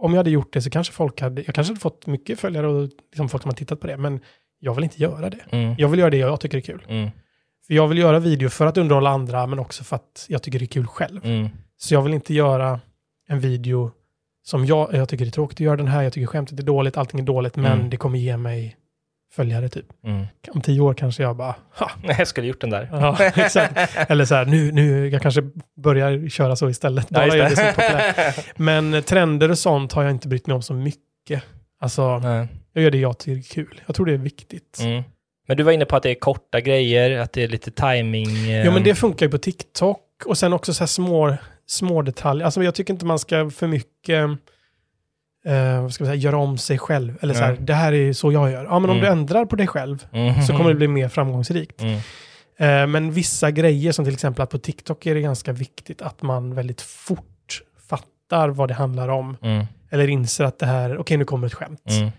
om jag hade gjort det så kanske folk hade, jag kanske hade fått mycket följare och liksom folk som har tittat på det, men jag vill inte göra det. Mm. Jag vill göra det jag tycker är kul. Mm. För jag vill göra video för att underhålla andra, men också för att jag tycker det är kul själv. Mm. Så jag vill inte göra en video som jag, jag tycker det är tråkigt att göra den här, jag tycker skämtet är dåligt, allting är dåligt, men Mm. det kommer ge mig följare typ. Mm. Om tio år kanske jag bara, ha, Nej, jag skulle gjort den där. ja, exakt. Eller så här, nu, nu, jag kanske börjar köra så istället. Ja, Bara gör det. det. Men trender och sånt har jag inte brytt mig om så mycket. Alltså, Nej. jag gör det jag tycker är kul. Jag tror det är viktigt. Mm. Men du var inne på att det är korta grejer, att det är lite timing. eh, Jo, men det funkar ju på TikTok. Och sen också så här små, små detaljer. Alltså, jag tycker inte man ska för mycket eh, vad ska man säga, göra om sig själv. Eller så här, det här är så jag gör. Ja, men om Mm. du ändrar på dig själv Mhm. så kommer det bli mer framgångsrikt. Mm. Eh, men vissa grejer, som till exempel att på TikTok är det ganska viktigt att man väldigt fort fattar vad det handlar om. Mm. Eller inser att det här, okej nu kommer ett skämt. Mm.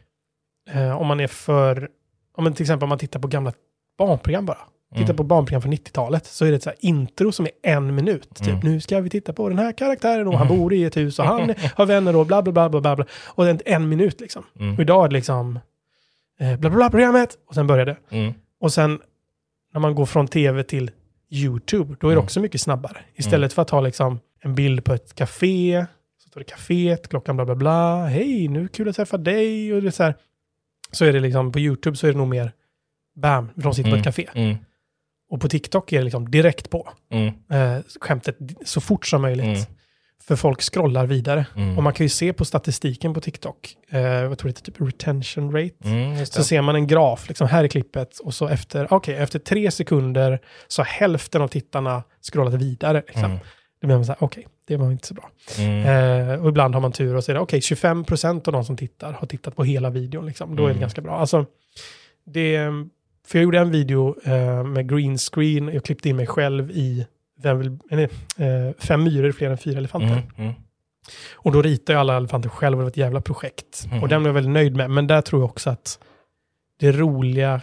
Eh, om man är för, om man till exempel om man tittar på gamla barnprogram bara. Titta Mm. på barnprogram från 90-talet så är det ett så här intro som är en minut. Typ, Mm. nu ska vi titta på den här karaktären och han bor i ett hus och han har vänner och bla bla bla bla bla. Och det är en minut liksom. Mm. Och idag är det liksom eh, bla bla bla programmet och sen börjar det. Mm. Och sen när man går från tv till YouTube, då är det Mm. också mycket snabbare. Istället för att ha liksom en bild på ett café, så står det kaféet, klockan bla bla bla, hej, nu kul att träffa dig, och det är så här. Så är det liksom, på YouTube så är det nog mer, bam, de sitter på Mm. ett café. Mm. Och på TikTok är det liksom direkt på. Mm. Eh, skämtet så fort som möjligt. Mm. För folk scrollar vidare. Mm. Och man kan ju se på statistiken på TikTok, eh, jag tror det är typ retention rate. Mm, Så ser man en graf, liksom här är klippet, och så efter, okej, efter tre sekunder så har hälften av tittarna scrollat vidare. Liksom. Mm. Då blir man så här, okej, det var inte så bra. Mm. Eh, och ibland har man tur och det, okej, 25% av de som tittar har tittat på hela videon. Liksom. Då är det Mm. ganska bra. Alltså, det, för jag gjorde en video eh, med green screen, jag klippte in mig själv i vem vill, eller, eh, fem myror, fler än fyra elefanter. Mm. Mm. Och då ritade jag alla elefanter själv och det var ett jävla projekt. Mm. Och den blev jag väldigt nöjd med. Men där tror jag också att det roliga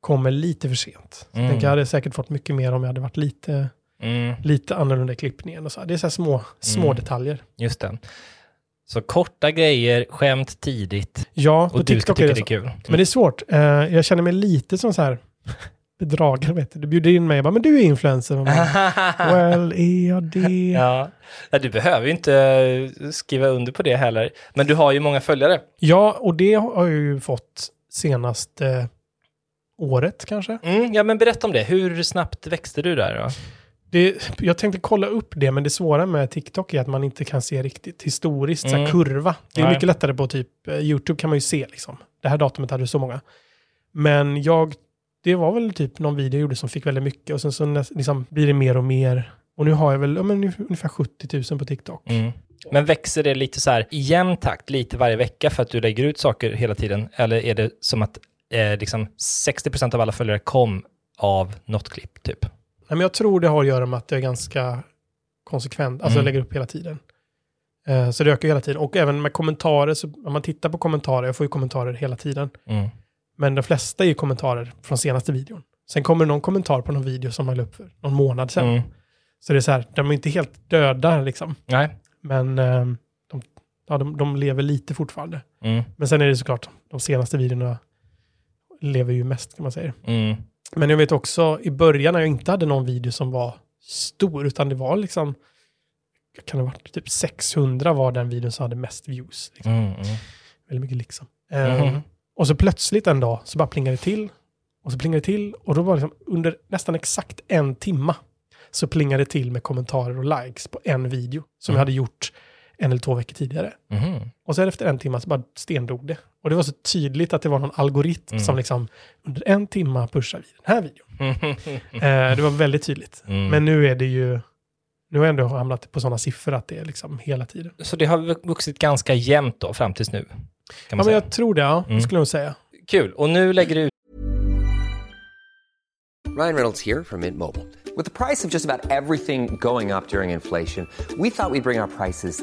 kommer lite för sent. Mm. Jag, tänker, jag hade säkert fått mycket mer om jag hade varit lite, Mm. lite annorlunda i klippningen. Och så. Det är så här små, små Mm. detaljer. Just det. Så korta grejer, skämt tidigt Ja, på och du ska är tycka det det är kul. Men det är svårt. Eh, jag känner mig lite som så här bedragare. Vet du. du bjuder in mig och bara, men du är influencer. Bara, well, är jag det? ja. du behöver ju inte eh, skriva under på det heller. Men du har ju många följare. Ja, och det har jag ju fått senaste året kanske. Mm, ja, men berätta om det. Hur snabbt växte du där då? Det, jag tänkte kolla upp det, men det svåra med TikTok är att man inte kan se riktigt historiskt, så Mm. kurva. Det är Nej. mycket lättare på typ eh, YouTube kan man ju se liksom. Det här datumet hade så många. Men jag, det var väl typ någon video jag gjorde som fick väldigt mycket och sen så liksom blir det mer och mer. Och nu har jag väl ja, men ungef- ungefär 70 000 på TikTok. Mm. Men växer det lite så här i jämn takt, lite varje vecka för att du lägger ut saker hela tiden? Eller är det som att eh, liksom 60% av alla följare kom av något klipp, typ? Nej, men jag tror det har att göra med att jag är ganska konsekvent, alltså Mm. jag lägger upp hela tiden. Eh, så det ökar hela tiden. Och även med kommentarer, så om man tittar på kommentarer, jag får ju kommentarer hela tiden. Mm. Men de flesta är ju kommentarer från senaste videon. Sen kommer någon kommentar på någon video som man la upp för någon månad sedan. Mm. Så det är så här, de är inte helt döda liksom. Nej. Men eh, de, ja, de, de lever lite fortfarande. Mm. Men sen är det såklart, de senaste videorna lever ju mest kan man säga. Mm. Men jag vet också i början när jag inte hade någon video som var stor, utan det var liksom, kan det ha varit typ 600 var den videon som hade mest views. Liksom. Mm. Mm. Väldigt mycket liksom. Mhm. Ehm, och så plötsligt en dag så bara plingade det till. Och så plingade det till. Och då var det liksom under nästan exakt en timma så plingade det till med kommentarer och likes på en video som Mm. jag hade gjort en eller två veckor tidigare. Mhm. Och sen efter en timme så bara stendog det. Och det var så tydligt att det var någon algoritm Mm. som liksom under en timme pushar vi den här videon. Mm. Eh, det var väldigt tydligt. Mm. Men nu är det ju Nu har jag ändå hamnat på sådana siffror att det är liksom hela tiden. Så det har vuxit ganska jämnt då fram tills nu? Kan Ja, men säga. jag tror det, ja. Mm. Det skulle jag nog säga. Kul. Och nu lägger du ut Ryan Reynolds here from Mint Mobile. With the price of just about everything going up during inflation, we thought we'd bring our prices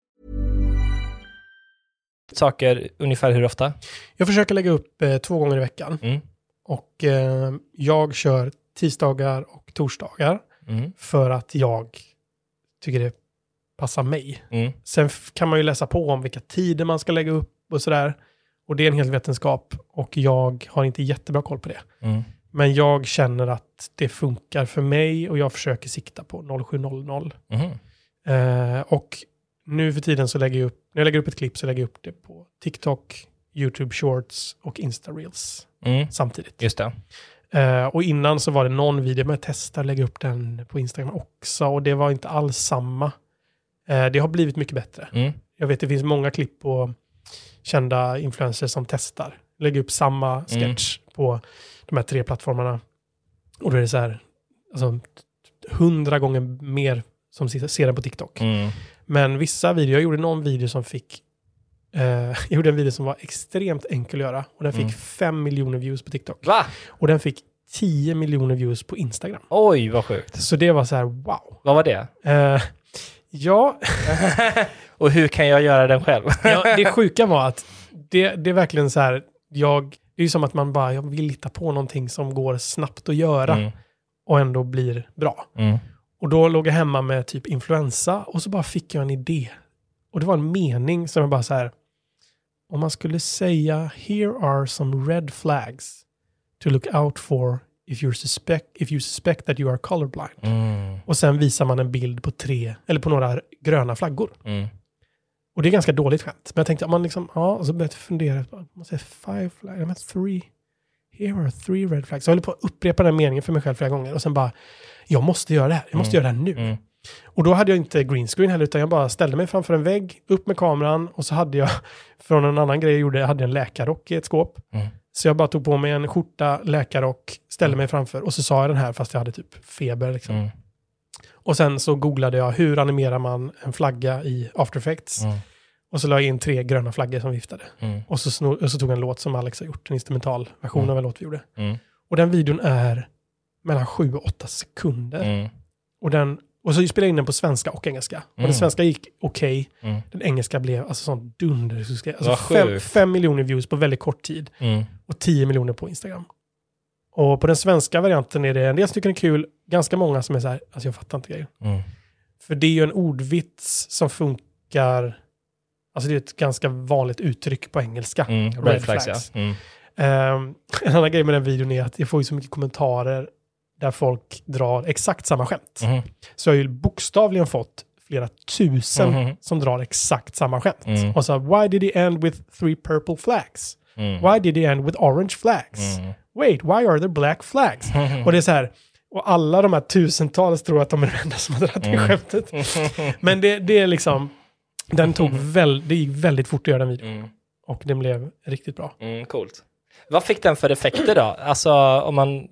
Saker ungefär hur ofta? Jag försöker lägga upp eh, två gånger i veckan. Mm. Och eh, jag kör tisdagar och torsdagar Mm. för att jag tycker det passar mig. Mm. Sen kan man ju läsa på om vilka tider man ska lägga upp och sådär. Och det är en hel vetenskap och jag har inte jättebra koll på det. Mm. Men jag känner att det funkar för mig och jag försöker sikta på 0700. Mhm. Eh, och nu för tiden så lägger jag upp, när jag lägger upp ett klipp så lägger jag upp det på TikTok, YouTube Shorts och Insta Reels Mm. samtidigt. Just det. Eh, och innan så var det någon video, men jag testade att lägga upp den på Instagram också och det var inte alls samma. Eh, det har blivit mycket bättre. Mm. Jag vet det finns många klipp på kända influencers som testar. Lägger upp samma sketch på de här tre plattformarna. Och då är det så här, alltså hundra gånger mer som ser ser den på TikTok. Mm. Men vissa videor, jag gjorde någon video som fick, eh, jag gjorde en video som var extremt enkel att göra och den fick Mm. fem miljoner views på TikTok. Va? Och den fick 10 miljoner views på Instagram. Oj, vad sjukt. Så det var så här, wow. Vad var det? Eh, ja, Och hur kan jag göra den själv? ja, det sjuka var att det, det är verkligen så här, jag, det är ju som att man bara, jag vill hitta på någonting som går snabbt att göra Mm. och ändå blir bra. Mm. Och då låg jag hemma med typ influensa och så bara fick jag en idé. Och det var en mening som jag bara så här, om man skulle säga here are some red flags to look out for if, you're suspect, if you suspect that you are colorblind. Mm. Och sen visar man en bild på tre, eller på några gröna flaggor. Mm. Och det är ganska dåligt skämt. Men jag tänkte, om man liksom, ja, och så började jag fundera, man säger five flags, ja, men three, here are three red flags. Så jag höll på att upprepa den meningen för mig själv flera gånger och sen bara, jag måste göra det här, jag måste göra det här nu. Mm. Och då hade jag inte green screen heller, utan jag bara ställde mig framför en vägg, upp med kameran och så hade jag, från en annan grej jag gjorde, jag hade en läkarrock i ett skåp. Mm. Så jag bara tog på mig en skjorta, läkarrock, ställde mig framför och så sa jag den här fast jag hade typ feber. Liksom. Mm. Och sen så googlade jag hur animerar man en flagga i After Effects. Mm. Och så la jag in tre gröna flaggor som viftade. Mm. Och, så snor, och så tog jag en låt som Alex har gjort, en instrumental version Mm. av en låt vi gjorde. Mm. Och den videon är mellan sju och åtta sekunder. Mm. Och, den, och så spelade jag in den på svenska och engelska. Och Mm. den svenska gick okej. Mm. Den engelska blev alltså sån dunder. Alltså fem, fem miljoner views på väldigt kort tid. Mm. Och 10 miljoner på Instagram. Och på den svenska varianten är det en del som tycker den är kul, ganska många som är så här, alltså jag fattar inte grejen. Mm. För det är ju en ordvits som funkar, alltså det är ett ganska vanligt uttryck på engelska. Mm. Red, flags, ja. Mm. Ehm, en annan grej med den videon är att jag får ju så mycket kommentarer där folk drar exakt samma skämt. Mhm. Så jag har ju bokstavligen fått flera tusen Mhm. som drar exakt samma skämt. Mm. Och så why did he end with three purple flags? Mm. Why did he end with orange flags? Mm. Wait, why are there black flags? Och det är så här, och alla de här tusentals tror att de är de enda som har dragit Mm. det skämtet. Men det, det är liksom, den tog väl, det gick väldigt fort att göra den videon. Mm. Och den blev riktigt bra. Mm, coolt. Vad fick den för effekter då? Alltså om man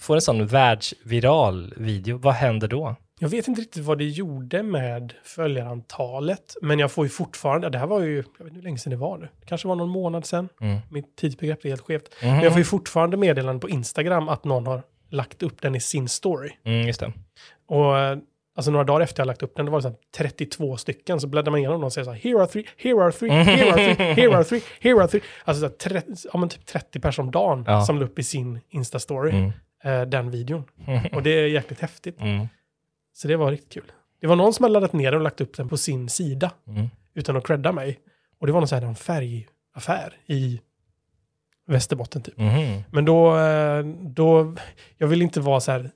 får en sån världsviral video, vad händer då? Jag vet inte riktigt vad det gjorde med följarantalet, men jag får ju fortfarande, det här var ju, jag vet inte hur länge sedan det var nu, kanske var någon månad sedan, Mm. mitt tidsbegrepp är helt skevt. Mhm. Men jag får ju fortfarande meddelanden på Instagram att någon har lagt upp den i sin story. Mm, just det. Och eh, alltså några dagar efter jag lagt upp den, det var här 32 stycken, så bläddrar man igenom dem och säger så här, here are three, here are three, here are three, here are three, here are three. Alltså så här, 30, ja, men typ 30 personer om dagen Ja. som la upp i sin Insta-story, Mm. eh, den videon. Och det är jäkligt häftigt. Mm. Så det var riktigt kul. Det var någon som hade laddat ner den och lagt upp den på sin sida, Mm. utan att credda mig. Och det var någon, så här, någon färgaffär i Västerbotten typ. Mhm. Men då, eh, då, jag vill inte vara så här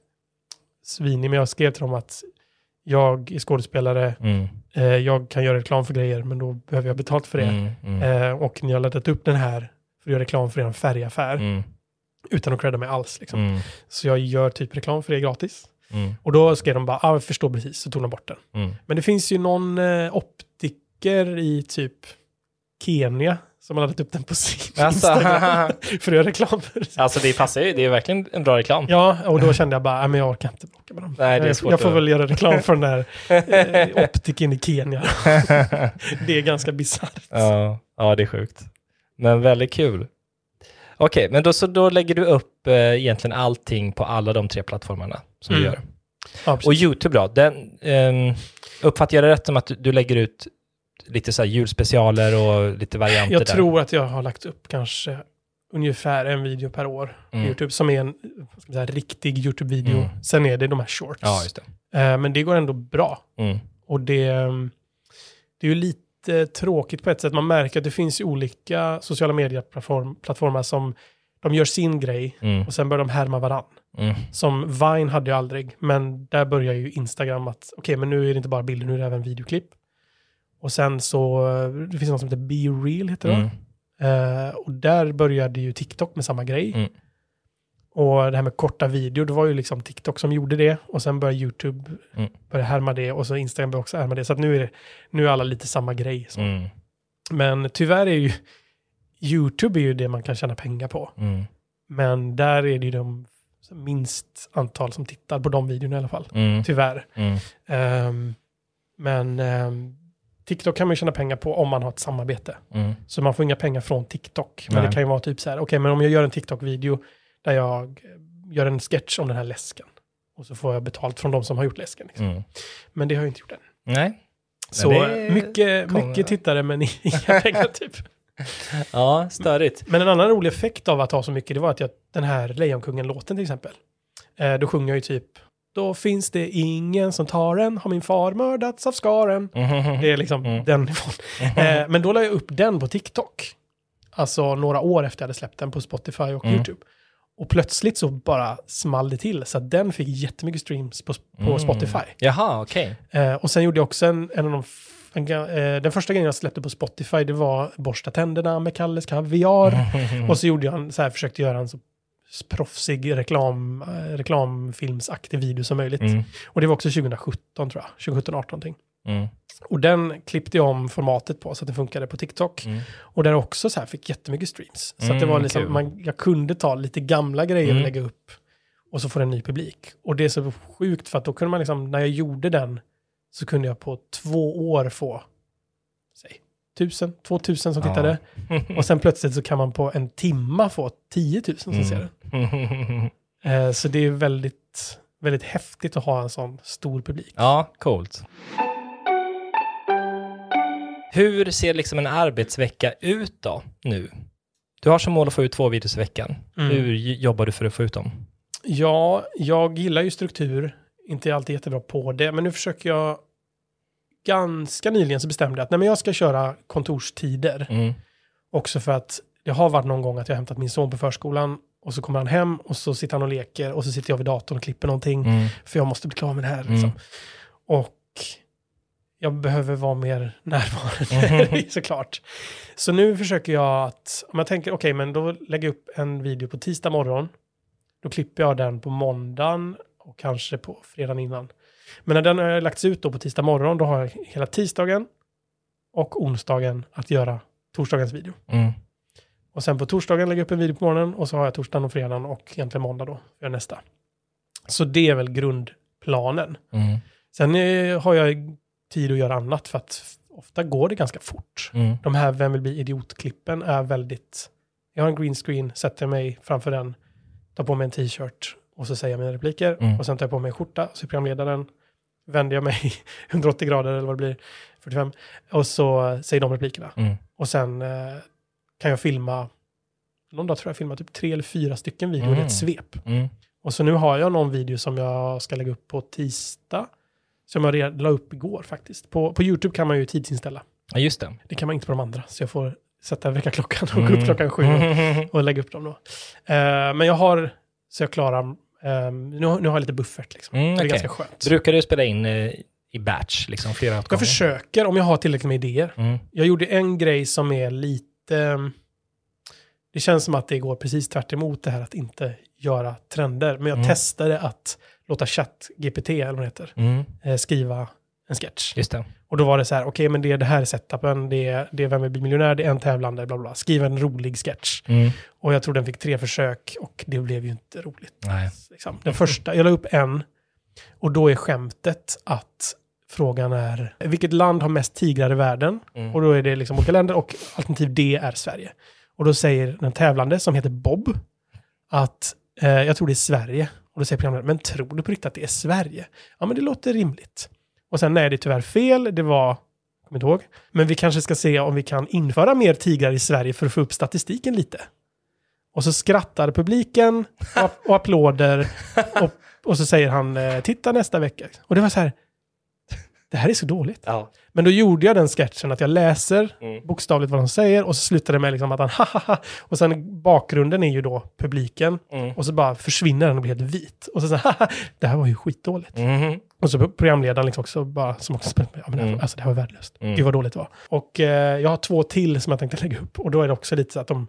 svinig, men jag skrev till dem att jag är skådespelare, Mm. eh, jag kan göra reklam för grejer, men då behöver jag betalt för det. Mm. Mm. Eh, och ni har laddat upp den här för att göra reklam för er färgaffär, Mm. utan att credda mig alls. Liksom. Mm. Så jag gör typ reklam för det gratis. Mm. Och då skrev de bara, ah, jag förstår precis, så tog de bort den. Men det finns ju någon eh, optiker i typ Kenya som har laddat upp den på sin Alltså. Instagram för att göra reklam. Alltså det passar ju, det är verkligen en bra reklam. Ja, och då kände jag bara, "Nej, men jag orkar inte bråka med dem. Nej, det är svårt jag får att- väl göra reklam för den där eh, optiken i Kenya. det är ganska bisarrt. Ja, ja, det är sjukt. Men väldigt kul. Okej, men då, så då lägger du upp eh, egentligen allting på alla de tre plattformarna som du Mm. gör. Ja. Och YouTube då, den, eh, uppfattar jag det rätt som att du, du lägger ut lite så här julspecialer och lite varianter jag där? tror att jag har lagt upp kanske ungefär en video per år på Mm. YouTube som är en säga, riktig YouTube-video. Mm. Sen är det de här shorts. Ja, det. Eh, men det går ändå bra. Mm. Och det, mm, det är ju lite tråkigt på ett sätt. Man märker att det finns olika sociala medieplattformar som de gör sin grej Mm. och sen börjar de härma varann. Mm. Som Vine hade jag aldrig, men där börjar ju Instagram att okej, men nu är det inte bara bilder, nu är det även videoklipp. Och sen så, det finns något som heter Be Real, heter det Mm. Eh, Och där började ju TikTok med samma grej. Mm. Och det här med korta videor, det var ju liksom TikTok som gjorde det. Och sen började YouTube Mm. börja härma det och så Instagram började också härma det. Så nu är, det, nu är alla lite samma grej. Så. Mm. Men tyvärr är ju YouTube är ju det man kan tjäna pengar på. Mm. Men där är det ju de minst antal som tittar på de videorna i alla fall. Mm. Tyvärr. Ehm, men ehm, TikTok kan man ju tjäna pengar på om man har ett samarbete. Mm. Så man får inga pengar från TikTok. Men Nej. det kan ju vara typ så här, okej men om jag gör en TikTok-video där jag gör en sketch om den här läsken. Och så får jag betalt från de som har gjort läsken. Liksom. Mm. Men det har jag inte gjort än. Nej. Så mycket, kommer- mycket tittare men inga pengar typ. Ja, störigt. Men en annan rolig effekt av att ha så mycket, det var att jag, den här Lejonkungen-låten till exempel. Eh, då sjunger jag ju typ, då finns det ingen som tar en, har min far mördats av skaren. Mm. Det är liksom Mm. den nivån. Eh, men då la jag upp den på TikTok. Alltså några år efter jag hade släppt den på Spotify och Mm. YouTube. Och plötsligt så bara small det till. Så att den fick jättemycket streams på, på Mm. Spotify. Jaha, okej. Eh, och sen gjorde jag också en, en av de... En, eh, den första grejen jag släppte på Spotify, det var borsta tänderna med Kalles kaviar. Och så gjorde jag en, så här, försökte göra en så proffsig reklam, eh, reklamfilmsaktig video som möjligt. Mm. Och det var också 2017 tror jag, 2017-18 någonting. Mm. Och den klippte jag om formatet på så att det funkade på TikTok. Mm. Och den också så här fick jättemycket streams. Så att det Mm, var liksom, kul. man, jag kunde ta lite gamla grejer Mm. och lägga upp. Och så få en ny publik. Och det är så sjukt för att då kunde man liksom, när jag gjorde den, så kunde jag på två år få, säg, tusen, två tusen som tittade. Och sen plötsligt så kan man på en timma få 10 000 som ser den. Mm. Eh, så det är väldigt, väldigt häftigt att ha en sån stor publik. Ja, coolt. Hur ser liksom en arbetsvecka ut då, nu? Du har som mål att få ut två videos i veckan. Mm. Hur jobbar du för att få ut dem? Ja, jag gillar ju struktur. Inte alltid jättebra på det, men nu försöker jag... Ganska nyligen så bestämde jag att nej, men jag ska köra kontorstider. Mm. Också för att det har varit någon gång att jag har hämtat min son på förskolan och så kommer han hem och så sitter han och leker och så sitter jag vid datorn och klipper någonting. Mm. För jag måste bli klar med det här. Mm. Liksom. Och jag behöver vara mer närvarande Mhm. såklart. Så nu försöker jag att, om jag tänker, okej men då lägger jag upp en video på tisdag morgon. Då klipper jag den på måndagen och kanske på fredagen innan. Men när den har lagts ut då på tisdag morgon, då har jag hela tisdagen och onsdagen att göra torsdagens video. Mm. Och sen på torsdagen lägger jag upp en video på morgonen och så har jag torsdagen och fredagen och egentligen måndag då för nästa. Så det är väl grundplanen. Mm. Sen eh, har jag tid att göra annat för att ofta går det ganska fort. Mm. De här Vem vill bli idiotklippen är väldigt... Jag har en green screen, sätter mig framför den, tar på mig en t-shirt och så säger jag mina repliker. Mm. Och sen tar jag på mig en skjorta, så är programledaren. Vänder jag mig 180 grader eller vad det blir, 45, och så säger de replikerna. Mm. Och sen eh, kan jag filma, någon dag tror jag filma typ tre eller fyra stycken videor i Mm. ett svep. Mm. Och så nu har jag någon video som jag ska lägga upp på tisdag. Som jag redan la upp igår faktiskt. På, på YouTube kan man ju tidsinställa. Ja, just det. Det kan man inte på de andra. Så jag får sätta väckarklockan och gå Mm. upp klockan sju och, och lägga upp dem då. Eh, men jag har, så jag klarar, eh, nu, har- nu har jag lite buffert liksom. Mm, Det är ganska skönt. Brukar du spela in eh, i batch, liksom flera åt Jag försöker om jag har tillräckligt med idéer. Mm. Jag gjorde en grej som är lite... Det känns som att det går precis tvärt emot det här att inte göra trender. Men jag Mm. testade att låta ChatGPT, eller vad det heter, Mm. eh, skriva en sketch. Just det. Och då var det så här, okej men det är det här är setupen, det är, det är Vem vill bli miljonär, det är en tävlande, bla bla bla. Skriv en rolig sketch. Mm. Och jag tror den fick tre försök och det blev ju inte roligt. Nej. Liksom. Den första, jag la upp en och då är skämtet att frågan är vilket land har mest tigrar i världen? Mm. Och då är det liksom olika länder och alternativ D är Sverige. Och då säger den tävlande som heter Bob att eh, jag tror det är Sverige. Och då säger programledaren, men tror du på riktigt att det är Sverige? Ja, men det låter rimligt. Och sen nej, det är tyvärr fel. Det var, kommer inte ihåg. Men vi kanske ska se om vi kan införa mer tigrar i Sverige för att få upp statistiken lite. Och så skrattar publiken och, och applåder. Och, och så säger han, eh, titta nästa vecka. Och det var så här, det här är så dåligt. Ja. Men då gjorde jag den sketchen att jag läser Mm. bokstavligt vad de säger och så slutar det med liksom att han hahaha. Och sen bakgrunden är ju då publiken. Mm. Och så bara försvinner den och blir helt vit. Och så så haha, det här var ju skitdåligt. Mhm. Och så programledaren liksom också bara, som också spelat med, ja, men Mm. alltså, det här var värdelöst. Mm. Gud vad dåligt det var. Och eh, jag har två till som jag tänkte lägga upp. Och då är det också lite så att de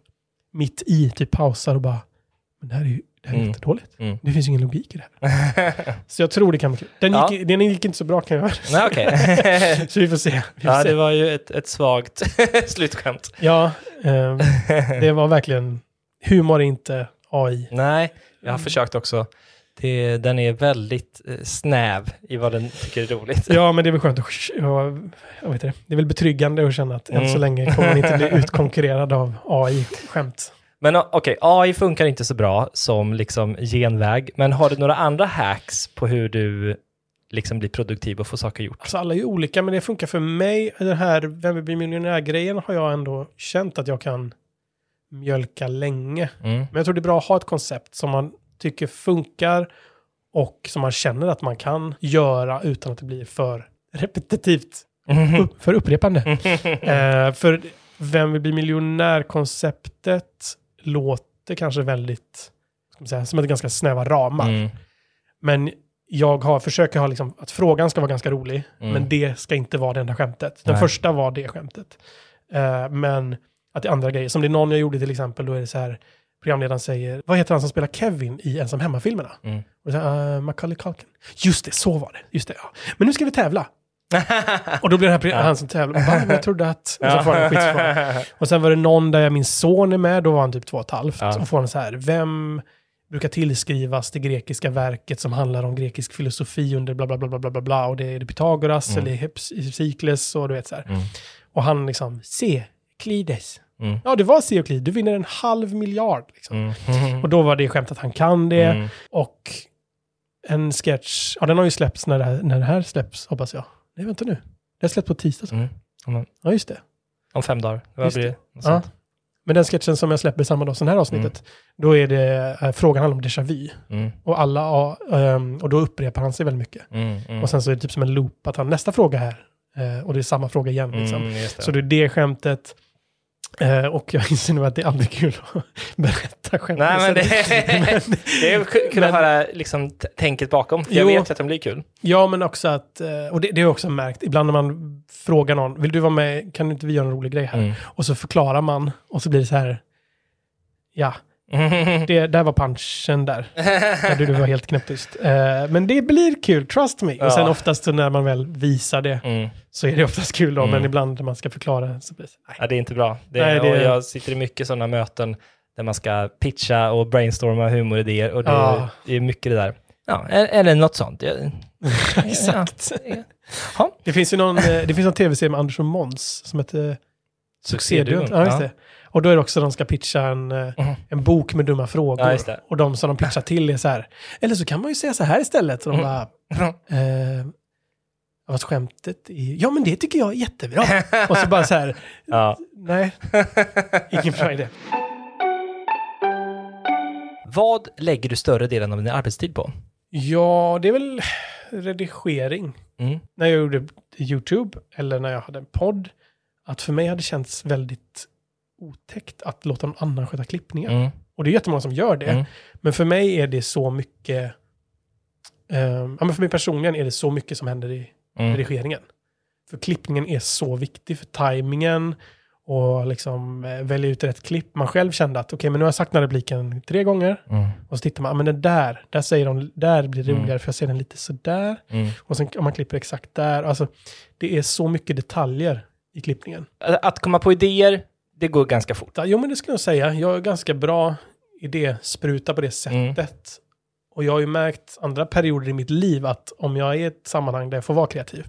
mitt i typ pausar och bara, men det här är ju det här är Mm. jättedåligt. Mm. Det finns ingen logik i det här. så jag tror det kan bli kul. Den, Ja. gick, den gick inte så bra kan jag Nej, okej. Så vi får se. Vi får ja, se. det var ju ett, ett svagt slutskämt. Ja, ehm, det var verkligen... Humor är inte AI. Nej, jag har Mm. försökt också. Det, den är väldigt eh, snäv i vad den tycker är roligt. Ja, men det är väl skönt att... Ja, jag vet det. det är väl betryggande att känna att än så Mm. länge kommer man inte bli utkonkurrerad av AI-skämt. Men okej, AI funkar inte så bra som liksom genväg. Men har du några andra hacks på hur du liksom blir produktiv och får saker gjort? Alltså alla är ju olika, men det funkar för mig. Den här Vem vill bli miljonär-grejen har jag ändå känt att jag kan mjölka länge. Mm. Men jag tror det är bra att ha ett koncept som man tycker funkar och som man känner att man kan göra utan att det blir för repetitivt, upp, för upprepande. eh, för Vem vill bli miljonär-konceptet låter kanske väldigt, ska man säga, som ett ganska snäva ramar. Mm. Men jag har, försöker ha liksom, att frågan ska vara ganska rolig, Mm. men det ska inte vara det enda skämtet. Den Nej. första var det skämtet. Eh, men att det är andra grejer, som det är någon jag gjorde till exempel, då är det så här, programledaren säger, vad heter han som spelar Kevin i Ensam Hemma-filmerna? Mm. Och så uh, Macaulay Culkin. Just det, så var det. Just det, ja. Men nu ska vi tävla. Och då blir det här, han som tävlar, "Va, men jag trodde att... Och så får han en skitfråga. Och sen var det någon där min son är med, då var han typ två och ett halvt. Ja. Och får han så här, vem brukar tillskrivas det grekiska verket som handlar om grekisk filosofi under bla bla bla bla bla bla, och det är det Pythagoras Mm. eller Hypsikles och du vet så här. Mm. Och han liksom, se, Klides. Mm. Ja, det var Seoklides, du vinner en halv miljard. Liksom. Mm. Och då var det skämt att han kan det. Mm. Och en sketch, ja den har ju släppts när det här, när det här släpps, hoppas jag. Nej, vänta nu. Det har släppts på tisdag. så. Mm. Ja, just det. om fem dagar. Vad Just blir det. Ja. Men den sketchen som jag släpper samma dag som det här avsnittet, då är det, eh, frågan handlar om déjà vu. Mm. Och alla, ja, ehm, och då upprepar han sig väldigt mycket. Mm. Mm. Och sen så är det typ som en loop, att han nästa fråga här, eh, och det är samma fråga igen. Liksom. Mm. Så det är det skämtet. Eh, och jag inser nu att det är aldrig kul att berätta skämt. Nej, men det, Men- det är kul att höra liksom, tänket bakom. För jag Jo. vet ju att de blir kul. Ja, men också att, eh, och det, det har jag också märkt, ibland när man frågar någon, vill du vara med, kan inte vi göra en rolig grej här? Mm. Och så förklarar man, och så blir det så här, ja, det, där var punchen där. där du, du var helt knäpptyst. Eh, men det blir kul, trust me. Och sen Ja. oftast när man väl visar det, Mm. så är det oftast kul då, Mm. men ibland när man ska förklara så blir det nej. Ja, det är inte bra. Det, Nej, det- jag sitter i mycket sådana möten där man ska pitcha och brainstorma humoridéer och det, Ja. det är mycket det där. Ja, eller något sånt. Exakt. Ja. Det finns ju någon, eh, det finns någon tv-serie med Anders och Måns som heter Succéduon. Ja, just det. Och då är det också de ska pitcha en, eh, Mhm. en bok med dumma frågor. Ja. Och de som de pitchar till är så här, eller så kan man ju säga så här istället. Och de Mm. bara, eh, Ja, Fast skämtet är ja men det tycker jag är jättebra. och så bara så här, Ja. nej, ingen bra idé. Vad lägger du större delen av din arbetstid på? Ja, det är väl redigering. Mm. När jag gjorde YouTube eller när jag hade en podd. Att för mig hade det känts väldigt otäckt att låta någon annan sköta klippningen. Mm. Och det är jättemånga som gör det. Mm. Men för mig är det så mycket... ehm, ja, men för mig personligen är det så mycket som händer i Mm. redigeringen. För klippningen är så viktig för tajmingen och liksom eh, välja ut rätt klipp. Man själv kände att okej, men nu har jag sagt den här repliken tre gånger. Mm. Och så tittar man, ah, men den där, där säger de, där blir det Mm. roligare för jag ser den lite sådär. Mm. Och sen om man klipper exakt där. Alltså, det är så mycket detaljer i klippningen. Att komma på idéer, det går ganska fort. Ja, Jo, men det skulle jag säga. Jag är ganska bra idéspruta på det Mm. sättet. Och jag har ju märkt andra perioder i mitt liv att om jag är i ett sammanhang där jag får vara kreativ,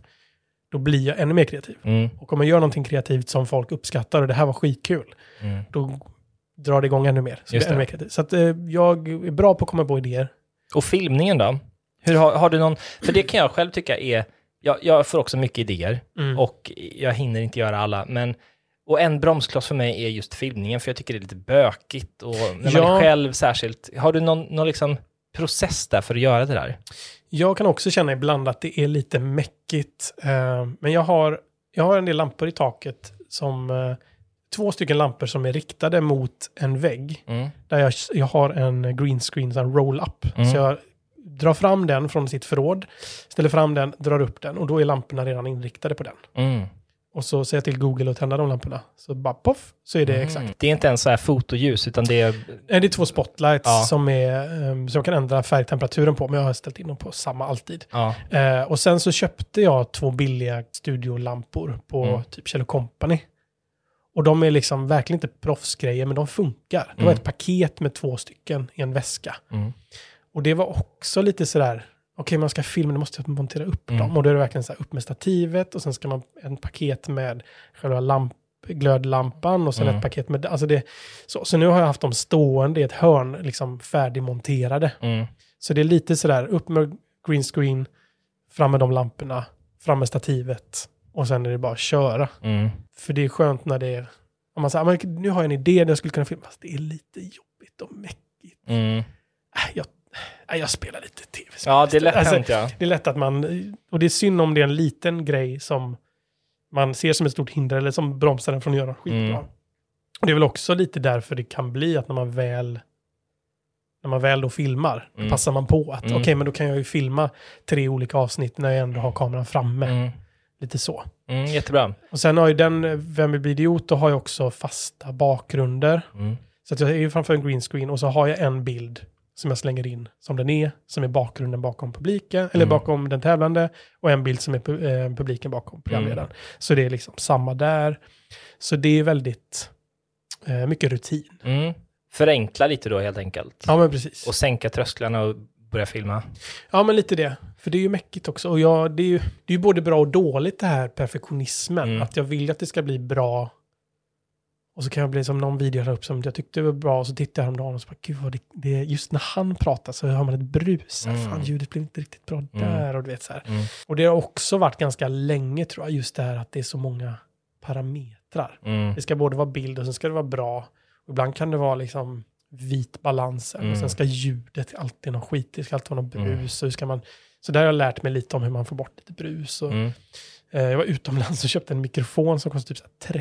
då blir jag ännu mer kreativ. Mm. Och om jag gör någonting kreativt som folk uppskattar och det här var skitkul, Mm. då drar det igång ännu mer. Så ännu mer kreativt. Så att, eh, jag är bra på att komma på idéer. Och filmningen då? Hur har, har du någon, för det kan jag själv tycka är, jag, jag får också mycket idéer Mm. och jag hinner inte göra alla, men och en bromskloss för mig är just filmningen, för jag tycker det är lite bökigt och när man Ja. är själv särskilt. Har du någon, någon liksom process där för att göra det där? Jag kan också känna ibland att det är lite mäckigt. Eh, men jag har, jag har en del lampor i taket som eh, två stycken lampor som är riktade mot en vägg. Mm. Där jag, jag har en green screen, en roll-up. Mm. Så jag drar fram den från sitt förråd, ställer fram den, drar upp den och då är lamporna redan inriktade på den. Mm. Och så säger jag till Google att tända de lamporna. Så bara poff, så är det Mm. exakt. Det är inte ens så här fotoljus, utan det är... Eh, Det är två spotlights Ja. som, är, eh, som jag kan ändra färgtemperaturen på, men jag har ställt in dem på samma alltid. Ja. Eh, och sen så köpte jag två billiga studiolampor på Mm. typ Kjell Company. Och de är liksom verkligen inte proffsgrejer, men de funkar. Det var Mm. ett paket med två stycken i en väska. Mm. Och det var också lite sådär, okej man ska filma, då måste jag montera upp Mm. dem. Och då är det verkligen så här, upp med stativet och sen ska man en paket med själva lamp, glödlampan och sen Mm. ett paket med, alltså det, så, så nu har jag haft dem stående i ett hörn, liksom färdigmonterade. Mm. Så det är lite sådär, upp med green screen, fram med de lamporna, fram med stativet och sen är det bara att köra. Mm. För det är skönt när det är, om man säger, "Ah, nu har jag en idé där jag skulle kunna filma, fast det är lite jobbigt och mäckigt. Mm. Äh, jag, jag spelar lite tv-spel. Ja, det är lätt Alltså, hänt ja. det är lätt att man, och det är synd om det är en liten grej som man ser som ett stort hinder eller som bromsar den från att göra skitbra. Mm. Och det är väl också lite därför det kan bli att när man väl när man väl då filmar, då Mm. passar man på att Mm. okej, men då kan jag ju filma tre olika avsnitt när jag ändå har kameran framme. Mm. Lite så. Mm, jättebra. Och sen har ju den, Vem vill bli idiot, då har jag också fasta bakgrunder. Mm. Så att jag är ju framför en green screen och så har jag en bild som jag slänger in som den är, som är bakgrunden bakom publiken, eller Mm. bakom den tävlande, och en bild som är pu- eh, publiken bakom programledaren. Mm. Så det är liksom samma där. Så det är väldigt eh, mycket rutin. Mm. Förenkla lite då helt enkelt. Ja, men precis. Och sänka trösklarna och börja filma. Ja, men lite det. För det är ju mäckigt också. Och jag, det, är ju, det är ju både bra och dåligt det här perfektionismen. Mm. Att jag vill att det ska bli bra. Och så kan jag bli som någon video jag la upp som jag tyckte var bra. Och så tittar jag häromdagen och så bara, gud vad det, det just när han pratar så har man ett brus. Mm. Fan, ljudet blir inte riktigt bra där. Och, du vet, så här. Mm. och det har också varit ganska länge tror jag, just det här att det är så många parametrar. Mm. Det ska både vara bild och sen ska det vara bra. Ibland kan det vara liksom vit balansen Mm. och sen ska ljudet alltid någon skit, det ska alltid vara någon Mm. brus. Hur ska man, så där har jag lärt mig lite om hur man får bort lite brus. Och, Mm. eh, jag var utomlands och köpte en mikrofon som kostade typ så här